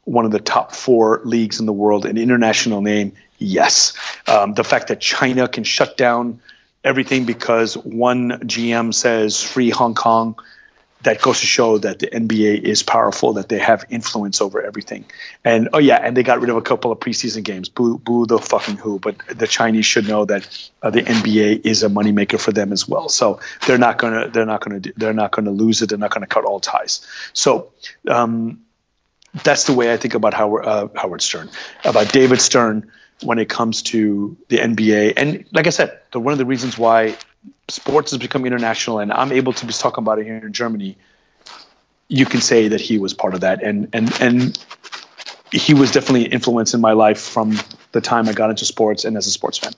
one of the top four leagues in the world, an international name? Yes. Um, the fact that China can shut down everything because one GM says free Hong Kong that goes to show that the NBA is powerful, that they have influence over everything. And oh yeah, and they got rid of a couple of preseason games. Boo, boo the fucking who. But the Chinese should know that uh, the NBA is a moneymaker for them as well. So they're not gonna they're not gonna they're not gonna lose it. They're not gonna cut all ties. So. Um, that's the way I think about Howard, uh, Howard Stern, about David Stern when it comes to the NBA. And like I said, the, one of the reasons why sports has become international, and I'm able to be talking about it here in Germany. You can say that he was part of that, and and and he was definitely an influence in my life from the time I got into sports and as a sports fan.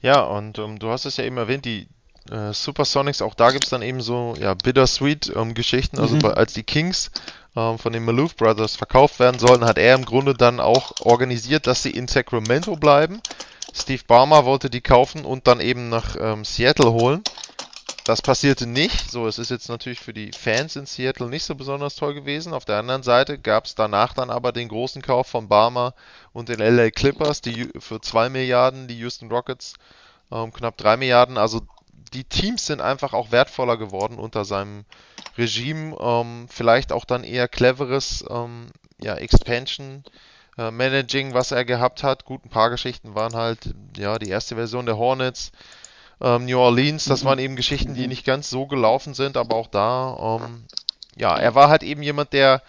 Ja, und um, du hast es ja eben erwähnt, die äh, Supersonics, auch da gibt es dann eben so ja, bittersweet ähm, Geschichten. Also mhm. bei, als die Kings ähm, von den Maloof Brothers verkauft werden sollten, hat er im Grunde dann auch organisiert, dass sie in Sacramento bleiben Steve Barmer wollte die kaufen und dann eben nach ähm, Seattle holen. Das passierte nicht. So, es ist jetzt natürlich für die Fans in Seattle nicht so besonders toll gewesen. Auf der anderen Seite gab es danach dann aber den großen Kauf von Barmer und den LA Clippers, die für 2 Milliarden, die Houston Rockets ähm, knapp 3 Milliarden. Also die Teams sind einfach auch wertvoller geworden unter seinem Regime. Ähm, vielleicht auch dann eher cleveres ähm, ja, Expansion äh, Managing, was er gehabt hat. Gut, ein paar Geschichten waren halt, ja, die erste Version der Hornets, ähm, New Orleans, das waren eben Geschichten, die nicht ganz so gelaufen sind, aber auch da, ähm, ja, er war halt eben jemand, der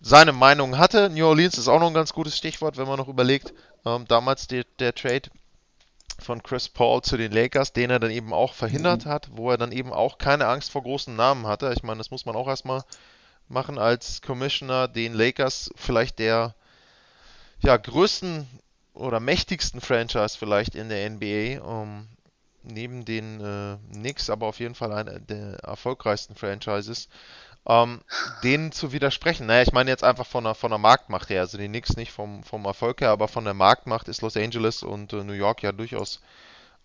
seine Meinung hatte. New Orleans ist auch noch ein ganz gutes Stichwort, wenn man noch überlegt, ähm, damals die, der Trade von Chris Paul zu den Lakers, den er dann eben auch verhindert mhm. hat, wo er dann eben auch keine Angst vor großen Namen hatte. Ich meine, das muss man auch erstmal machen als Commissioner, den Lakers vielleicht der ja, größten oder mächtigsten Franchise vielleicht in der NBA, um, neben den äh, Knicks, aber auf jeden Fall einer der erfolgreichsten Franchises, ähm, denen zu widersprechen. Naja, ich meine jetzt einfach von der, von der Marktmacht her, also die Knicks nicht vom, vom Erfolg her, aber von der Marktmacht ist Los Angeles und äh, New York ja durchaus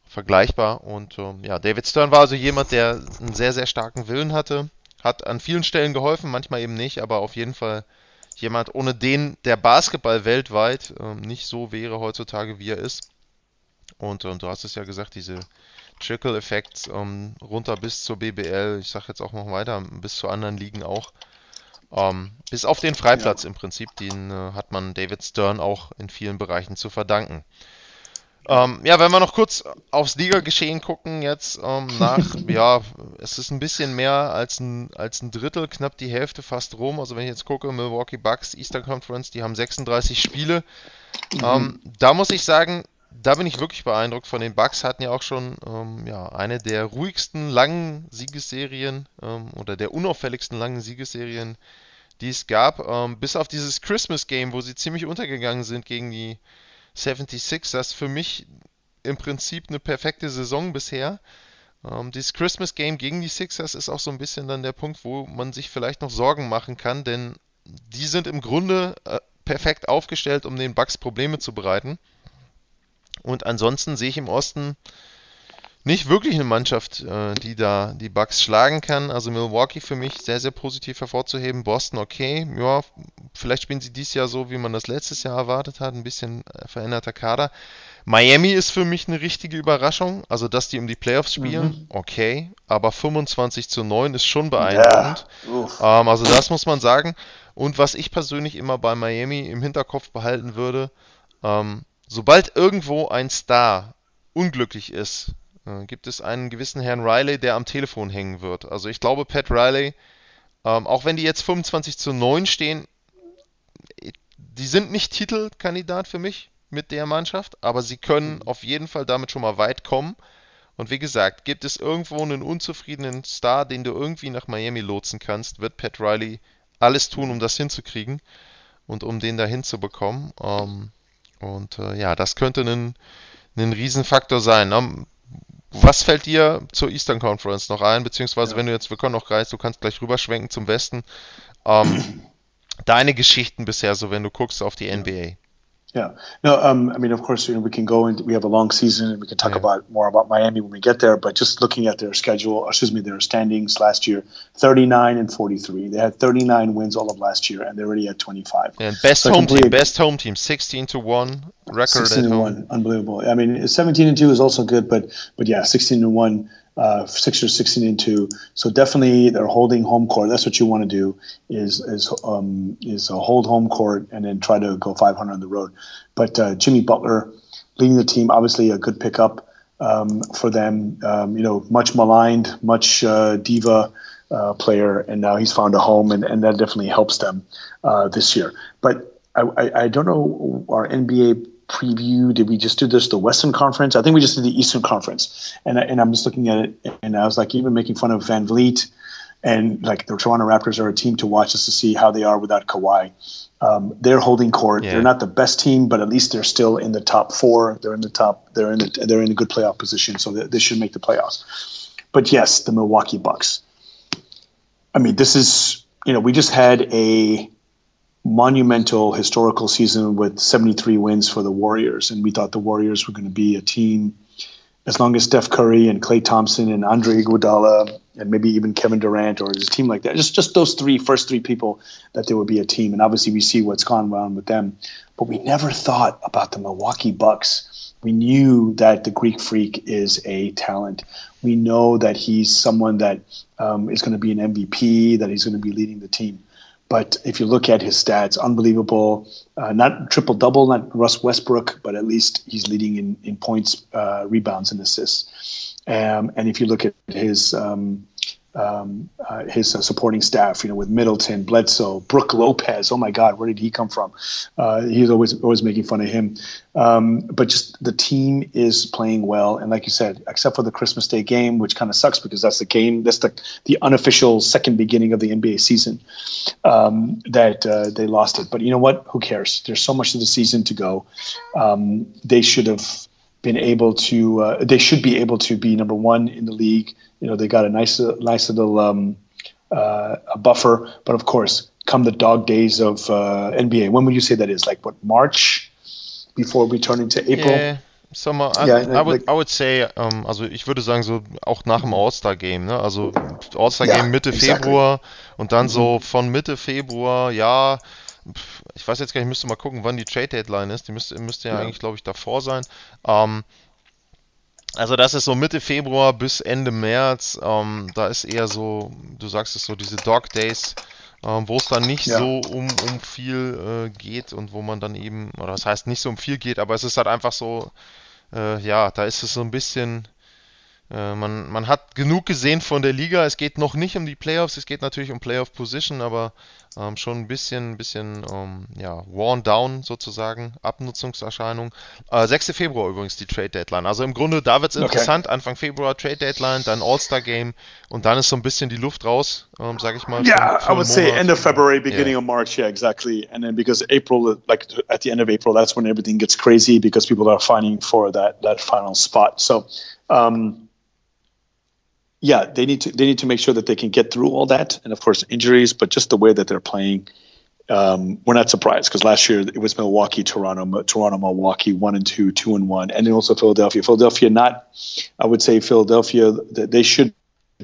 vergleichbar. Und ähm, ja, David Stern war also jemand, der einen sehr, sehr starken Willen hatte, hat an vielen Stellen geholfen, manchmal eben nicht, aber auf jeden Fall jemand, ohne den der Basketball weltweit ähm, nicht so wäre heutzutage, wie er ist. Und, und du hast es ja gesagt, diese Trickle-Effekt ähm, runter bis zur BBL, ich sage jetzt auch noch weiter, bis zu anderen Ligen auch. Ähm, bis auf den Freiplatz ja. im Prinzip, den äh, hat man David Stern auch in vielen Bereichen zu verdanken. Ähm, ja, wenn wir noch kurz aufs Liga-Geschehen gucken, jetzt ähm, nach, ja, es ist ein bisschen mehr als ein, als ein Drittel, knapp die Hälfte fast rum. Also wenn ich jetzt gucke, Milwaukee Bucks, Eastern Conference, die haben 36 Spiele. Mhm. Ähm, da muss ich sagen, da bin ich wirklich beeindruckt von den Bucks. Hatten ja auch schon ähm, ja, eine der ruhigsten langen Siegesserien ähm, oder der unauffälligsten langen Siegesserien, die es gab. Ähm, bis auf dieses Christmas Game, wo sie ziemlich untergegangen sind gegen die 76ers. Für mich im Prinzip eine perfekte Saison bisher. Ähm, dieses Christmas Game gegen die Sixers ist auch so ein bisschen dann der Punkt, wo man sich vielleicht noch Sorgen machen kann, denn die sind im Grunde äh, perfekt aufgestellt, um den Bucks Probleme zu bereiten. Und ansonsten sehe ich im Osten nicht wirklich eine Mannschaft, äh, die da die Bucks schlagen kann. Also Milwaukee für mich sehr, sehr positiv hervorzuheben. Boston okay, ja, vielleicht spielen sie dieses Jahr so, wie man das letztes Jahr erwartet hat, ein bisschen äh, veränderter Kader. Miami ist für mich eine richtige Überraschung, also dass die um die Playoffs spielen, mhm. okay, aber 25 zu 9 ist schon beeindruckend. Ja. Ähm, also das muss man sagen. Und was ich persönlich immer bei Miami im Hinterkopf behalten würde, ähm, sobald irgendwo ein Star unglücklich ist, äh, gibt es einen gewissen Herrn Riley, der am Telefon hängen wird. Also ich glaube, Pat Riley, ähm, auch wenn die jetzt 25 zu 9 stehen, die sind nicht Titelkandidat für mich mit der Mannschaft, aber sie können mhm. auf jeden Fall damit schon mal weit kommen. Und wie gesagt, gibt es irgendwo einen unzufriedenen Star, den du irgendwie nach Miami lotsen kannst, wird Pat Riley alles tun, um das hinzukriegen und um den da hinzubekommen. Ähm, und äh, ja, das könnte ein, ein Riesenfaktor sein. Ne? Was fällt dir zur Eastern Conference noch ein? Beziehungsweise, ja. wenn du jetzt, wir können noch gleich, du kannst gleich rüberschwenken zum Westen. Ähm, deine Geschichten bisher, so wenn du guckst auf die NBA. Yeah. No, um, I mean, of course, you know, we can go and we have a long season and we can talk yeah. about more about Miami when we get there. But just looking at their schedule, excuse me, their standings last year, 39 and 43. They had 39 wins all of last year and they're already at 25. And best so home team, best home team, 16 to 1 record 16 at home. 1, unbelievable. I mean, 17 and 2 is also good, but, but yeah, 16 to 1 uh, Sixers 16 and two. So definitely they're holding home court. That's what you want to do is is um, is hold home court and then try to go 500 on the road. But uh, Jimmy Butler leading the team, obviously a good pickup um, for them. Um, you know, much maligned, much uh, diva. Uh, player, and now he's found a home, and, and that definitely helps them uh, this year. But I, I, I don't know our NBA preview? Did we just do this the Western Conference? I think we just did the Eastern Conference. And and I'm just looking at it, and I was like even making fun of VanVleet, and like the Toronto Raptors are a team to watch just to see how they are without Kawhi. Um, they're holding court. Yeah. They're not the best team, but at least they're still in the top four. They're in the top. They're in the, they're in a good playoff position, so they, they should make the playoffs. But yes, the Milwaukee Bucks. I mean, this is you know we just had a monumental historical season with 73 wins for the Warriors. And we thought the Warriors were going to be a team as long as Steph Curry and Klay Thompson and Andre Iguodala and maybe even Kevin Durant or a team like that. Just just those three first three people that there would be a team. And obviously we see what's gone on with them. But we never thought about the Milwaukee Bucks. We knew that the Greek Freak is a talent. We know that he's someone that um, is going to be an MVP, that he's going to be leading the team. But if you look at his stats, unbelievable. Uh, not triple double, not Russ Westbrook, but at least he's leading in, in points, uh, rebounds, and assists. Um, and if you look at his um, um, uh, his uh, supporting staff, you know, with Middleton, Bledsoe, Brook Lopez. Oh my God, where did he come from? Uh, he's always always making fun of him. Um, but just the team is playing well, and like you said, except for the Christmas Day game, which kind of sucks because that's the game, that's the the unofficial second beginning of the NBA season. Um, that uh, they lost it, but you know what? Who cares? There's so much of the season to go. Um, they should have been able to. Uh, they should be able to be number one in the league you know they got a nice nice little um, uh, a buffer. But of course, come the dog days of uh, NBA. When would you say that is? Like what March before we turn into April? Yeah. Sommer, I, yeah, I, would, I would say, um, also ich würde sagen, so auch nach dem All-Star-Game, ne? Also All-Star-Game ja, Mitte exactly. Februar und dann mhm. so von Mitte Februar, ja, ich weiß jetzt gar nicht, ich müsste mal gucken, wann die Trade-Deadline ist. Die müsste, müsste ja, ja. eigentlich, glaube ich, davor sein. Ähm, also das ist so Mitte Februar bis Ende März. Ähm, da ist eher so, du sagst es so, diese Dog Days, ähm, wo es dann nicht ja. so um, um viel äh, geht und wo man dann eben, oder das heißt nicht so um viel geht, aber es ist halt einfach so, äh, ja, da ist es so ein bisschen, äh, man, man hat genug gesehen von der Liga. Es geht noch nicht um die Playoffs, es geht natürlich um Playoff Position, aber ähm, schon ein bisschen, bisschen ähm, ja, worn down sozusagen, Abnutzungserscheinung. Äh, 6. Februar übrigens die Trade Deadline. Also im Grunde, da wird es interessant. Okay. Anfang Februar Trade Deadline, dann All-Star Game und dann ist so ein bisschen die Luft raus, ähm, sage ich mal. Yeah, I would say end of February, beginning yeah. of March. Yeah, exactly. And then because April, like at the end of April, that's when everything gets crazy because people are fighting for that that final spot. So. Um, yeah, they need to they need to make sure that they can get through all that, and of course injuries, but just the way that they're playing, um, we're not surprised because last year it was Milwaukee, Toronto, Toronto, Milwaukee, one and two, two and one, and then also Philadelphia. Philadelphia, not, I would say Philadelphia, they should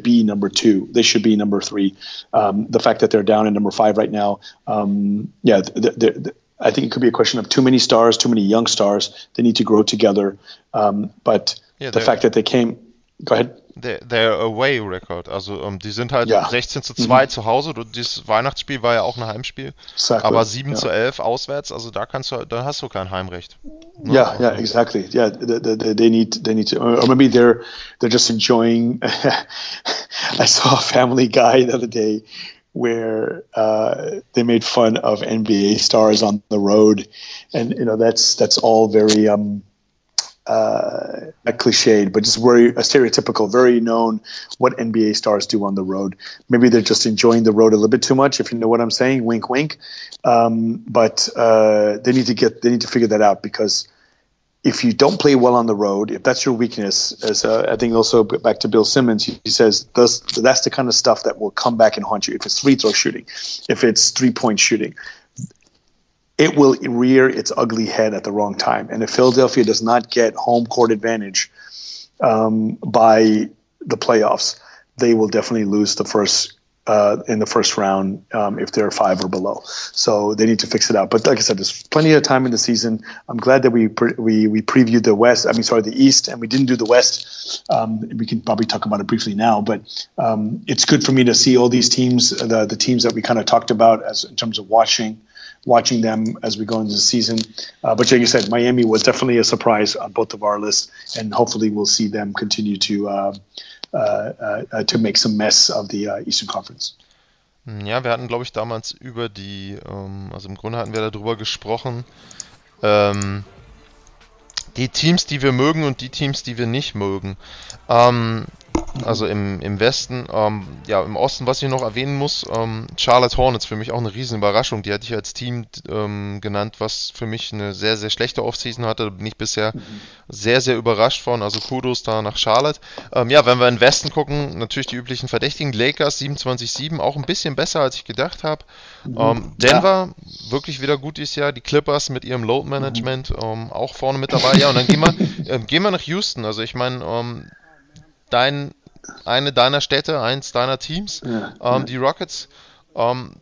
be number two. They should be number three. Um, the fact that they're down in number five right now, um, yeah, they're, they're, I think it could be a question of too many stars, too many young stars. They need to grow together. Um, but yeah, the fact that they came, go ahead der Away Record. Also um, die sind halt ja. 16 zu 2 mhm. zu Hause. Dieses Weihnachtsspiel war ja auch ein Heimspiel. Exactly. Aber 7 ja. zu 11 auswärts, also da kannst du, da hast du kein Heimrecht. Ne? Ja, ja, yeah, exactly. Yeah, they, they, they, need, they need to, or maybe they're, they're just enjoying. I saw a Family Guy the other day where uh, they made fun of NBA stars on the road, and you know that's that's all very um, uh, a cliched, but just very a stereotypical, very known what NBA stars do on the road. Maybe they're just enjoying the road a little bit too much, if you know what I'm saying. Wink, wink. Um, but uh, they need to get they need to figure that out because if you don't play well on the road, if that's your weakness, as uh, I think also back to Bill Simmons, he, he says that's, that's the kind of stuff that will come back and haunt you. If it's free throw shooting, if it's three point shooting, it will rear its ugly head at the wrong time. And if Philadelphia does not get home court advantage um, by the playoffs, they will definitely lose the first uh, in the first round um, if they're five or below. So they need to fix it out. But like I said, there's plenty of time in the season. I'm glad that we pre- we we previewed the West. I mean, sorry, the East, and we didn't do the West. Um, we can probably talk about it briefly now, but um, it's good for me to see all these teams, the the teams that we kind of talked about as in terms of watching watching them as we go into the season. Uh, but like you said, Miami was definitely a surprise on both of our lists, and hopefully we'll see them continue to uh, uh, uh to make some mess of the uh, Eastern Conference. Hm, ja, wir hatten, glaube ich, damals über die, ähm, also im Grunde hatten wir darüber gesprochen, ähm, die Teams, die wir mögen und die Teams, die wir nicht mögen. Ähm, also im, im Westen. Ähm, ja, im Osten, was ich noch erwähnen muss, ähm, Charlotte Hornets für mich auch eine riesen Überraschung. Die hatte ich als Team ähm, genannt, was für mich eine sehr, sehr schlechte Offseason hatte. Da bin ich bisher mhm. sehr, sehr überrascht von. Also Kudos da nach Charlotte. Ähm, ja, wenn wir in den Westen gucken, natürlich die üblichen Verdächtigen. Lakers 27-7, auch ein bisschen besser, als ich gedacht habe. Mhm. Ähm, Denver, ja. wirklich wieder gut dieses Jahr. Die Clippers mit ihrem Load Management mhm. Ähm, auch vorne mit dabei. Ja, und dann gehen wir, äh, gehen wir nach Houston. Also ich meine, dein, eine deiner Städte, eins deiner Teams, ja, ähm, die Rockets. Ähm,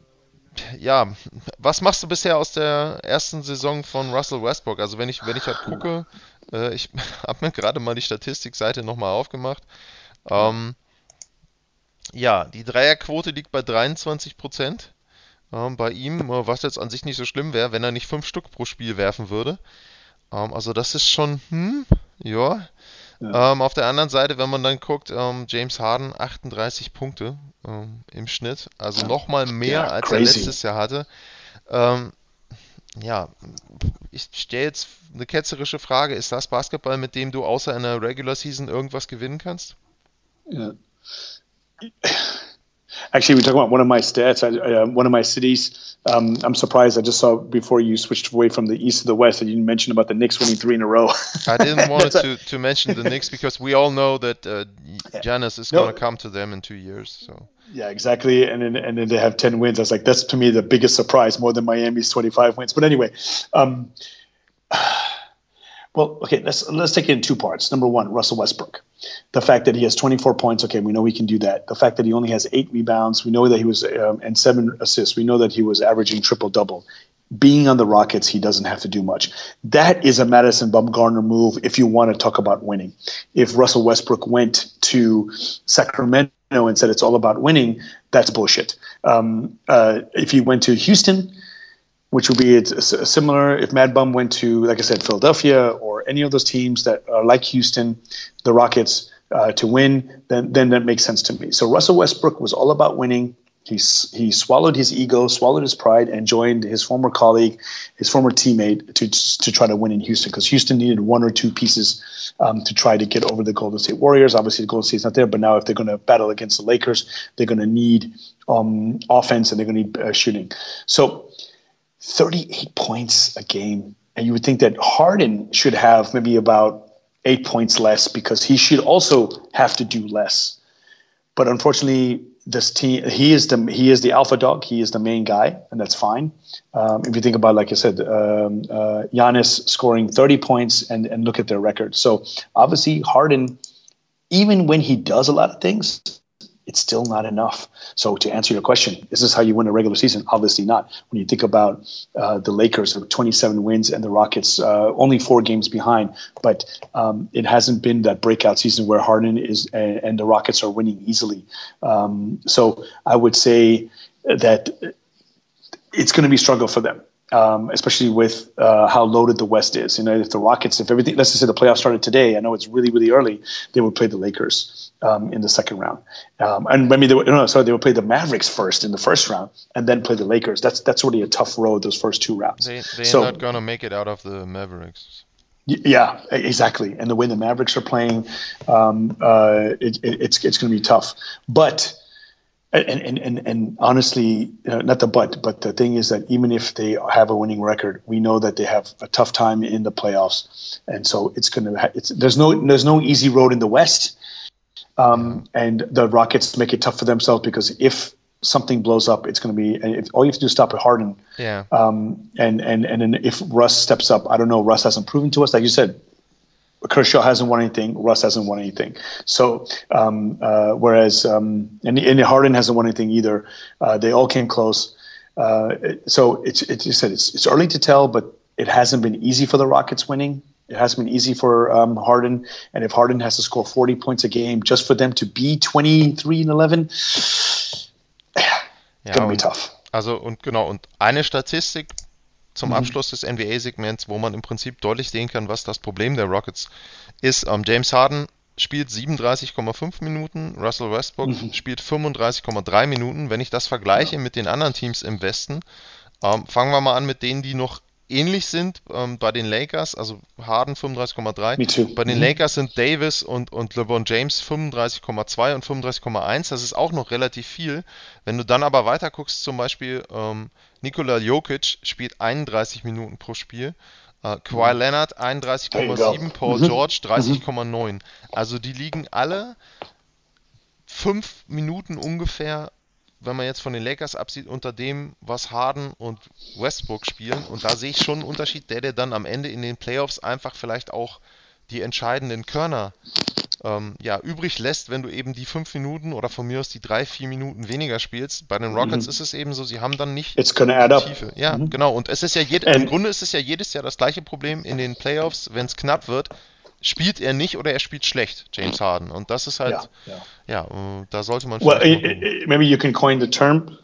ja, was machst du bisher aus der ersten Saison von Russell Westbrook? Also wenn ich, wenn ich halt gucke, äh, ich habe mir gerade mal die Statistikseite nochmal aufgemacht. Ähm, ja, die Dreierquote liegt bei 23 Prozent ähm, bei ihm, äh, was jetzt an sich nicht so schlimm wäre, wenn er nicht fünf Stück pro Spiel werfen würde. Ähm, also das ist schon, hm, ja, Ja. Ähm, auf der anderen Seite, wenn man dann guckt, ähm, James Harden 38 Punkte ähm, im Schnitt, also ja. nochmal mehr ja, als crazy. er letztes Jahr hatte. Ähm, ja, ich stelle jetzt eine ketzerische Frage. Ist das Basketball, mit dem du außer in der Regular Season irgendwas gewinnen kannst? Ja. Actually, we talk about one of my stats. I, uh, one of my cities. Um, I'm surprised. I just saw before you switched away from the east to the west that you mentioned about the Knicks winning three in a row. I didn't want to, to mention the Knicks because we all know that uh, Giannis is no. going to come to them in two years. So yeah, exactly. And then and then they have ten wins. I was like, that's to me the biggest surprise, more than Miami's 25 wins. But anyway. Um, well, okay, let's let's take it in two parts. Number one, Russell Westbrook. The fact that he has 24 points, okay, we know he can do that. The fact that he only has eight rebounds, we know that he was um, and seven assists. We know that he was averaging triple double. Being on the Rockets, he doesn't have to do much. That is a Madison Bumgarner move if you want to talk about winning. If Russell Westbrook went to Sacramento and said it's all about winning, that's bullshit. Um, uh, if he went to Houston which would be similar if Mad Bum went to, like I said, Philadelphia or any of those teams that are like Houston, the Rockets, uh, to win, then then that makes sense to me. So Russell Westbrook was all about winning. He he swallowed his ego, swallowed his pride, and joined his former colleague, his former teammate, to to try to win in Houston because Houston needed one or two pieces um, to try to get over the Golden State Warriors. Obviously, the Golden State's not there, but now if they're going to battle against the Lakers, they're going to need um, offense and they're going to need uh, shooting. So 38 points a game. And you would think that Harden should have maybe about eight points less because he should also have to do less. But unfortunately, this team he is the he is the alpha dog. He is the main guy, and that's fine. Um, if you think about, like I said, um, uh, Giannis scoring 30 points and and look at their record. So obviously, Harden, even when he does a lot of things, it's still not enough. So to answer your question, is this how you win a regular season? Obviously not. When you think about uh, the Lakers, with 27 wins, and the Rockets uh, only four games behind, but um, it hasn't been that breakout season where Harden is and, and the Rockets are winning easily. Um, so I would say that it's going to be a struggle for them um, especially with uh, how loaded the West is. You know, if the Rockets, if everything, let's just say the playoffs started today, I know it's really, really early, they would play the Lakers um, in the second round. Um, and I mean, they would, no, sorry, they would play the Mavericks first in the first round and then play the Lakers. That's that's really a tough road, those first two rounds. They, they're so, not going to make it out of the Mavericks. Yeah, exactly. And the way the Mavericks are playing, um, uh, it, it, it's it's going to be tough. But and and and, and honestly, uh, not the but, but the thing is that even if they have a winning record, we know that they have a tough time in the playoffs, and so it's going to. Ha- it's there's no there's no easy road in the West, um, and the Rockets make it tough for themselves because if something blows up, it's going to be if, all you have to do is stop it Harden. Yeah. Um, and and and then if Russ steps up, I don't know. Russ hasn't proven to us, like you said, Kershaw hasn't won anything. Russ hasn't won anything. So um, uh, whereas um, and, and Harden hasn't won anything either. Uh, they all came close. Uh, so it's it's you said it's it's early to tell, but it hasn't been easy for the Rockets winning. It hasn't been easy for um, Harden, and if Harden has to score 40 points a game just for them to be 23 and 11, yeah, gonna be tough. Also und genau und eine Statistik zum mhm. Abschluss des NBA-Segments, wo man im Prinzip deutlich sehen kann, was das Problem der Rockets ist. Ähm, James Harden spielt 37,5 Minuten, Russell Westbrook mhm. spielt 35,3 Minuten. Wenn ich das vergleiche ja. mit den anderen Teams im Westen, ähm, fangen wir mal an mit denen, die noch ähnlich sind ähm, bei den Lakers, also Harden 35,3. Bei den mhm. Lakers sind Davis und, und LeBron James 35,2 und 35,1. Das ist auch noch relativ viel. Wenn du dann aber weiter guckst, zum Beispiel ähm, Nikola Jokic spielt 31 Minuten pro Spiel. Uh, Kawhi mhm. Leonard 31,7, Paul mhm. George 30,9. Mhm. Also die liegen alle fünf Minuten ungefähr wenn man jetzt von den Lakers absieht, unter dem, was Harden und Westbrook spielen. Und da sehe ich schon einen Unterschied, der, der dann am Ende in den Playoffs einfach vielleicht auch die entscheidenden Körner ähm, ja, übrig lässt, wenn du eben die fünf Minuten oder von mir aus die drei, vier Minuten weniger spielst. Bei den Rockets mhm. ist es eben so, sie haben dann nicht It's gonna add up. Tiefe. Ja, mhm. genau. Und es ist ja im Grunde ist es ja jedes Jahr das gleiche Problem in den Playoffs, wenn es knapp wird spielt er nicht oder er spielt schlecht, James Harden. Und das ist halt, ja, ja. ja da sollte man. Well, maybe you can coin the term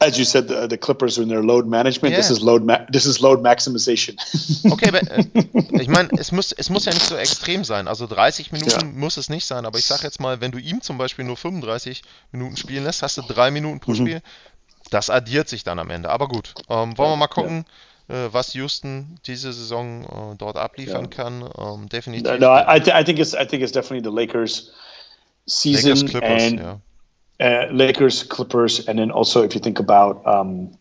as you said, the, the Clippers are in their load management. Yeah. This is load this is load maximization. Okay, aber, äh, ich meine, es muss, es muss ja nicht so extrem sein. Also 30 Minuten ja. muss es nicht sein. Aber ich sage jetzt mal, wenn du ihm zum Beispiel nur 35 Minuten spielen lässt, hast du drei Minuten pro mhm. Spiel. Das addiert sich dann am Ende. Aber gut, ähm, wollen wir mal gucken. Äh, was Houston diese Saison äh, dort abliefern kann. Ähm, definitiv. No, I, th I, think it's I think it's definitely the Lakers season Lakers, Clippers, and yeah. Uh, Lakers, Clippers, and then also if you think about, um,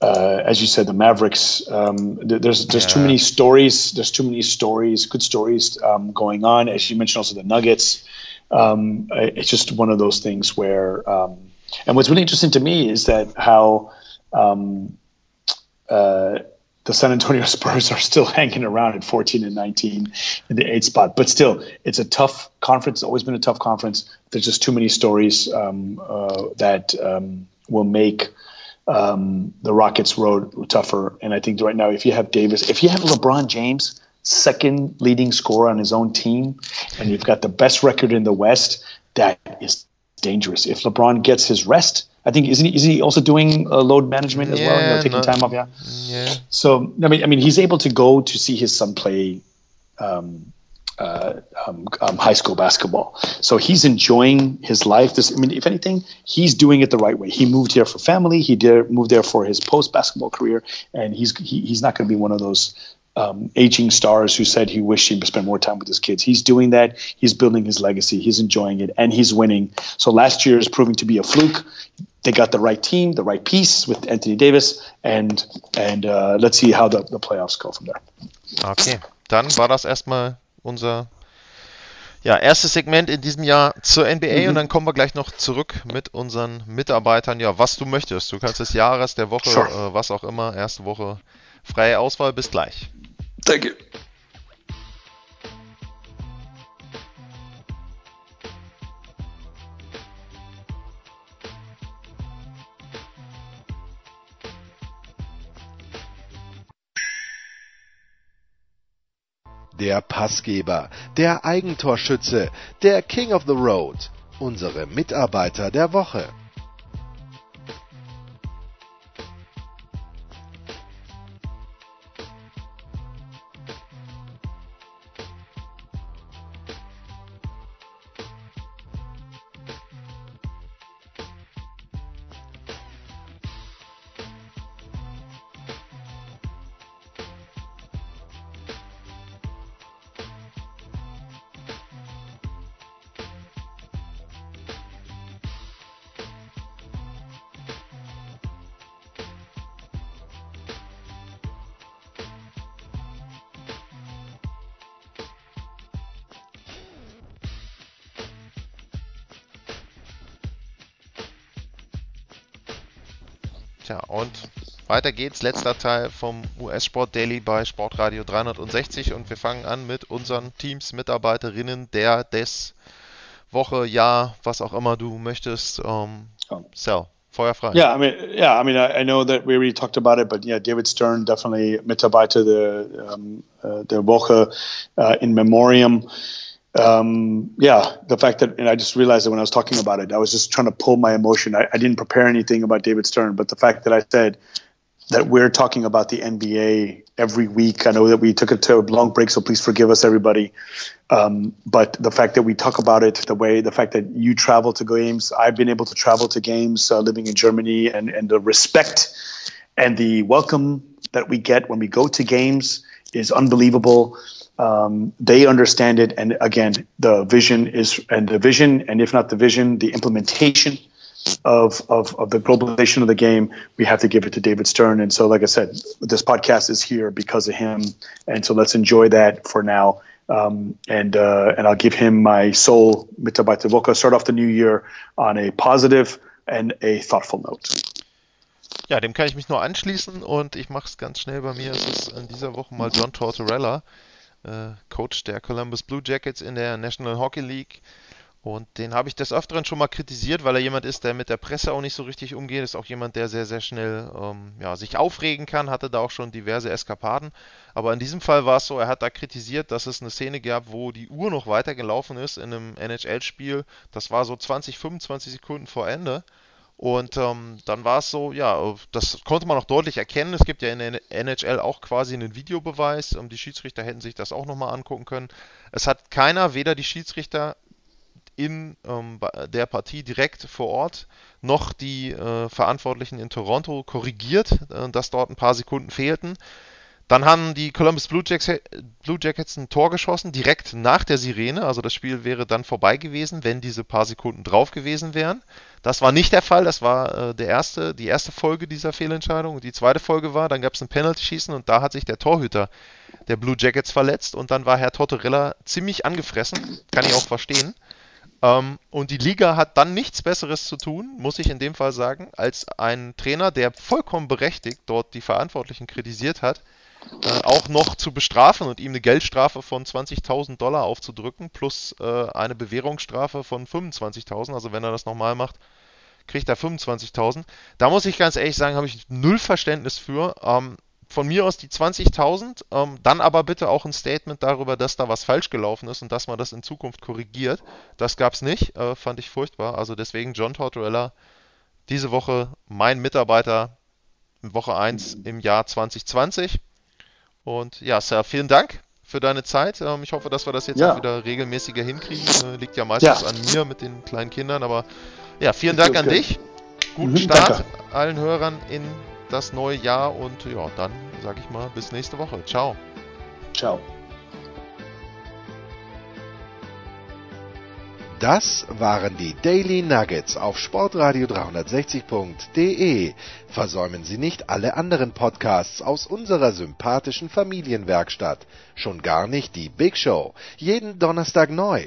uh, as you said, the Mavericks. Um, there's there's yeah. too many stories. There's too many stories, good stories um, going on. As you mentioned, also the Nuggets. Um, it's just one of those things where, um, and what's really interesting to me is that how. Um, uh, the San Antonio Spurs are still hanging around at 14 and 19 in the eighth spot. But still, it's a tough conference. It's always been a tough conference. There's just too many stories um, uh, that um, will make um, the Rockets' road tougher. And I think right now, if you have Davis, if you have LeBron James, second leading scorer on his own team, and you've got the best record in the West, that is dangerous. If LeBron gets his rest, I think isn't he, is he also doing uh, load management as yeah, well? You know, taking no, time off, yeah. Yeah. So I mean, I mean, he's able to go to see his son play um, uh, um, um, high school basketball. So he's enjoying his life. This, I mean, if anything, he's doing it the right way. He moved here for family. He did moved there for his post basketball career, and he's he, he's not going to be one of those um, aging stars who said he wished he'd spend more time with his kids. He's doing that. He's building his legacy. He's enjoying it, and he's winning. So last year is proving to be a fluke. They got the right team, the right piece with Anthony Davis, and and uh, let's see how the, the playoffs go from there. Okay, dann war das erstmal unser ja, erstes Segment in diesem Jahr zur NBA mhm. und dann kommen wir gleich noch zurück mit unseren Mitarbeitern. Ja, was du möchtest. Du kannst des Jahres, der Woche, sure. äh, was auch immer, erste Woche, freie Auswahl. Bis gleich. Thank Der Passgeber, der Eigentorschütze, der King of the Road, unsere Mitarbeiter der Woche. Tja, und weiter geht's. Letzter Teil vom US-Sport Daily bei Sportradio 360 und wir fangen an mit unseren Teams, Mitarbeiterinnen der, des, Woche, Jahr, was auch immer du möchtest. Um, oh. Sell. Feuer frei. Yeah, I mean, yeah, I mean, I, I, know that we already talked about it, but yeah, David Stern definitely Mitarbeiter der, um, uh, der Woche uh, in Memoriam. Um, yeah, the fact that, and I just realized that when I was talking about it, I was just trying to pull my emotion. I, I, didn't prepare anything about David Stern, but the fact that I said that we're talking about the NBA every week, I know that we took it to a long break, so please forgive us, everybody. Um, but the fact that we talk about it, the way, the fact that you travel to games, I've been able to travel to games uh, living in Germany, and, and the respect and the welcome that we get when we go to games is unbelievable um, they understand it and again the vision is and the vision and if not the vision the implementation of, of, of the globalization of the game we have to give it to david stern and so like i said this podcast is here because of him and so let's enjoy that for now um, and uh, and I'll give him my soul Mitarbeiter Woche. Start off the new year on a positive and a thoughtful note. Ja, dem kann ich mich nur anschließen und ich mache es ganz schnell. Bei mir ist in dieser Woche mal John Tortorella, äh, Coach der Columbus Blue Jackets in der National Hockey League. Und den habe ich des Öfteren schon mal kritisiert, weil er jemand ist, der mit der Presse auch nicht so richtig umgeht. Ist auch jemand, der sehr, sehr schnell ähm, ja, sich aufregen kann, hatte da auch schon diverse Eskapaden. Aber in diesem Fall war es so, er hat da kritisiert, dass es eine Szene gab, wo die Uhr noch weiter gelaufen ist in einem NHL-Spiel. Das war so 20, 25 Sekunden vor Ende. Und ähm, dann war es so, ja, das konnte man auch deutlich erkennen. Es gibt ja in der NHL auch quasi einen Videobeweis. Ähm, die Schiedsrichter hätten sich das auch nochmal angucken können. Es hat keiner, weder die Schiedsrichter in ähm, der Partie direkt vor Ort noch die äh, Verantwortlichen in Toronto korrigiert, äh, dass dort ein paar Sekunden fehlten. Dann haben die Columbus Blue, Jacks, Blue Jackets ein Tor geschossen, direkt nach der Sirene. Also das Spiel wäre dann vorbei gewesen, wenn diese paar Sekunden drauf gewesen wären. Das war nicht der Fall. Das war äh, der erste, die erste Folge dieser Fehlentscheidung. Die zweite Folge war, dann gab es ein Penalty-Schießen und da hat sich der Torhüter der Blue Jackets verletzt und dann war Herr Tortorella ziemlich angefressen. Kann ich auch verstehen. Ähm, und die Liga hat dann nichts Besseres zu tun, muss ich in dem Fall sagen, als ein Trainer, der vollkommen berechtigt dort die Verantwortlichen kritisiert hat, äh, auch noch zu bestrafen und ihm eine Geldstrafe von 20.000 Dollar aufzudrücken, plus äh, eine Bewährungsstrafe von 25.000. Also wenn er das nochmal macht, kriegt er 25.000. Da muss ich ganz ehrlich sagen, habe ich null Verständnis für. Ähm, von mir aus die 20.000, ähm, dann aber bitte auch ein Statement darüber, dass da was falsch gelaufen ist und dass man das in Zukunft korrigiert. Das gab es nicht, äh, fand ich furchtbar. Also deswegen John Tortorella diese Woche mein Mitarbeiter Woche 1 im Jahr 2020. Und ja, Sir, vielen Dank für deine Zeit. Ähm, ich hoffe, dass wir das jetzt ja. auch wieder regelmäßiger hinkriegen. Äh, liegt ja meistens ja. an mir mit den kleinen Kindern, aber ja, vielen Dank okay. an dich. Guten mhm, Start danke. allen Hörern in das neue Jahr und ja, dann sage ich mal bis nächste Woche. Ciao. Ciao. Das waren die Daily Nuggets auf Sportradio 360.de. Versäumen Sie nicht alle anderen Podcasts aus unserer sympathischen Familienwerkstatt. Schon gar nicht die Big Show. Jeden Donnerstag neu.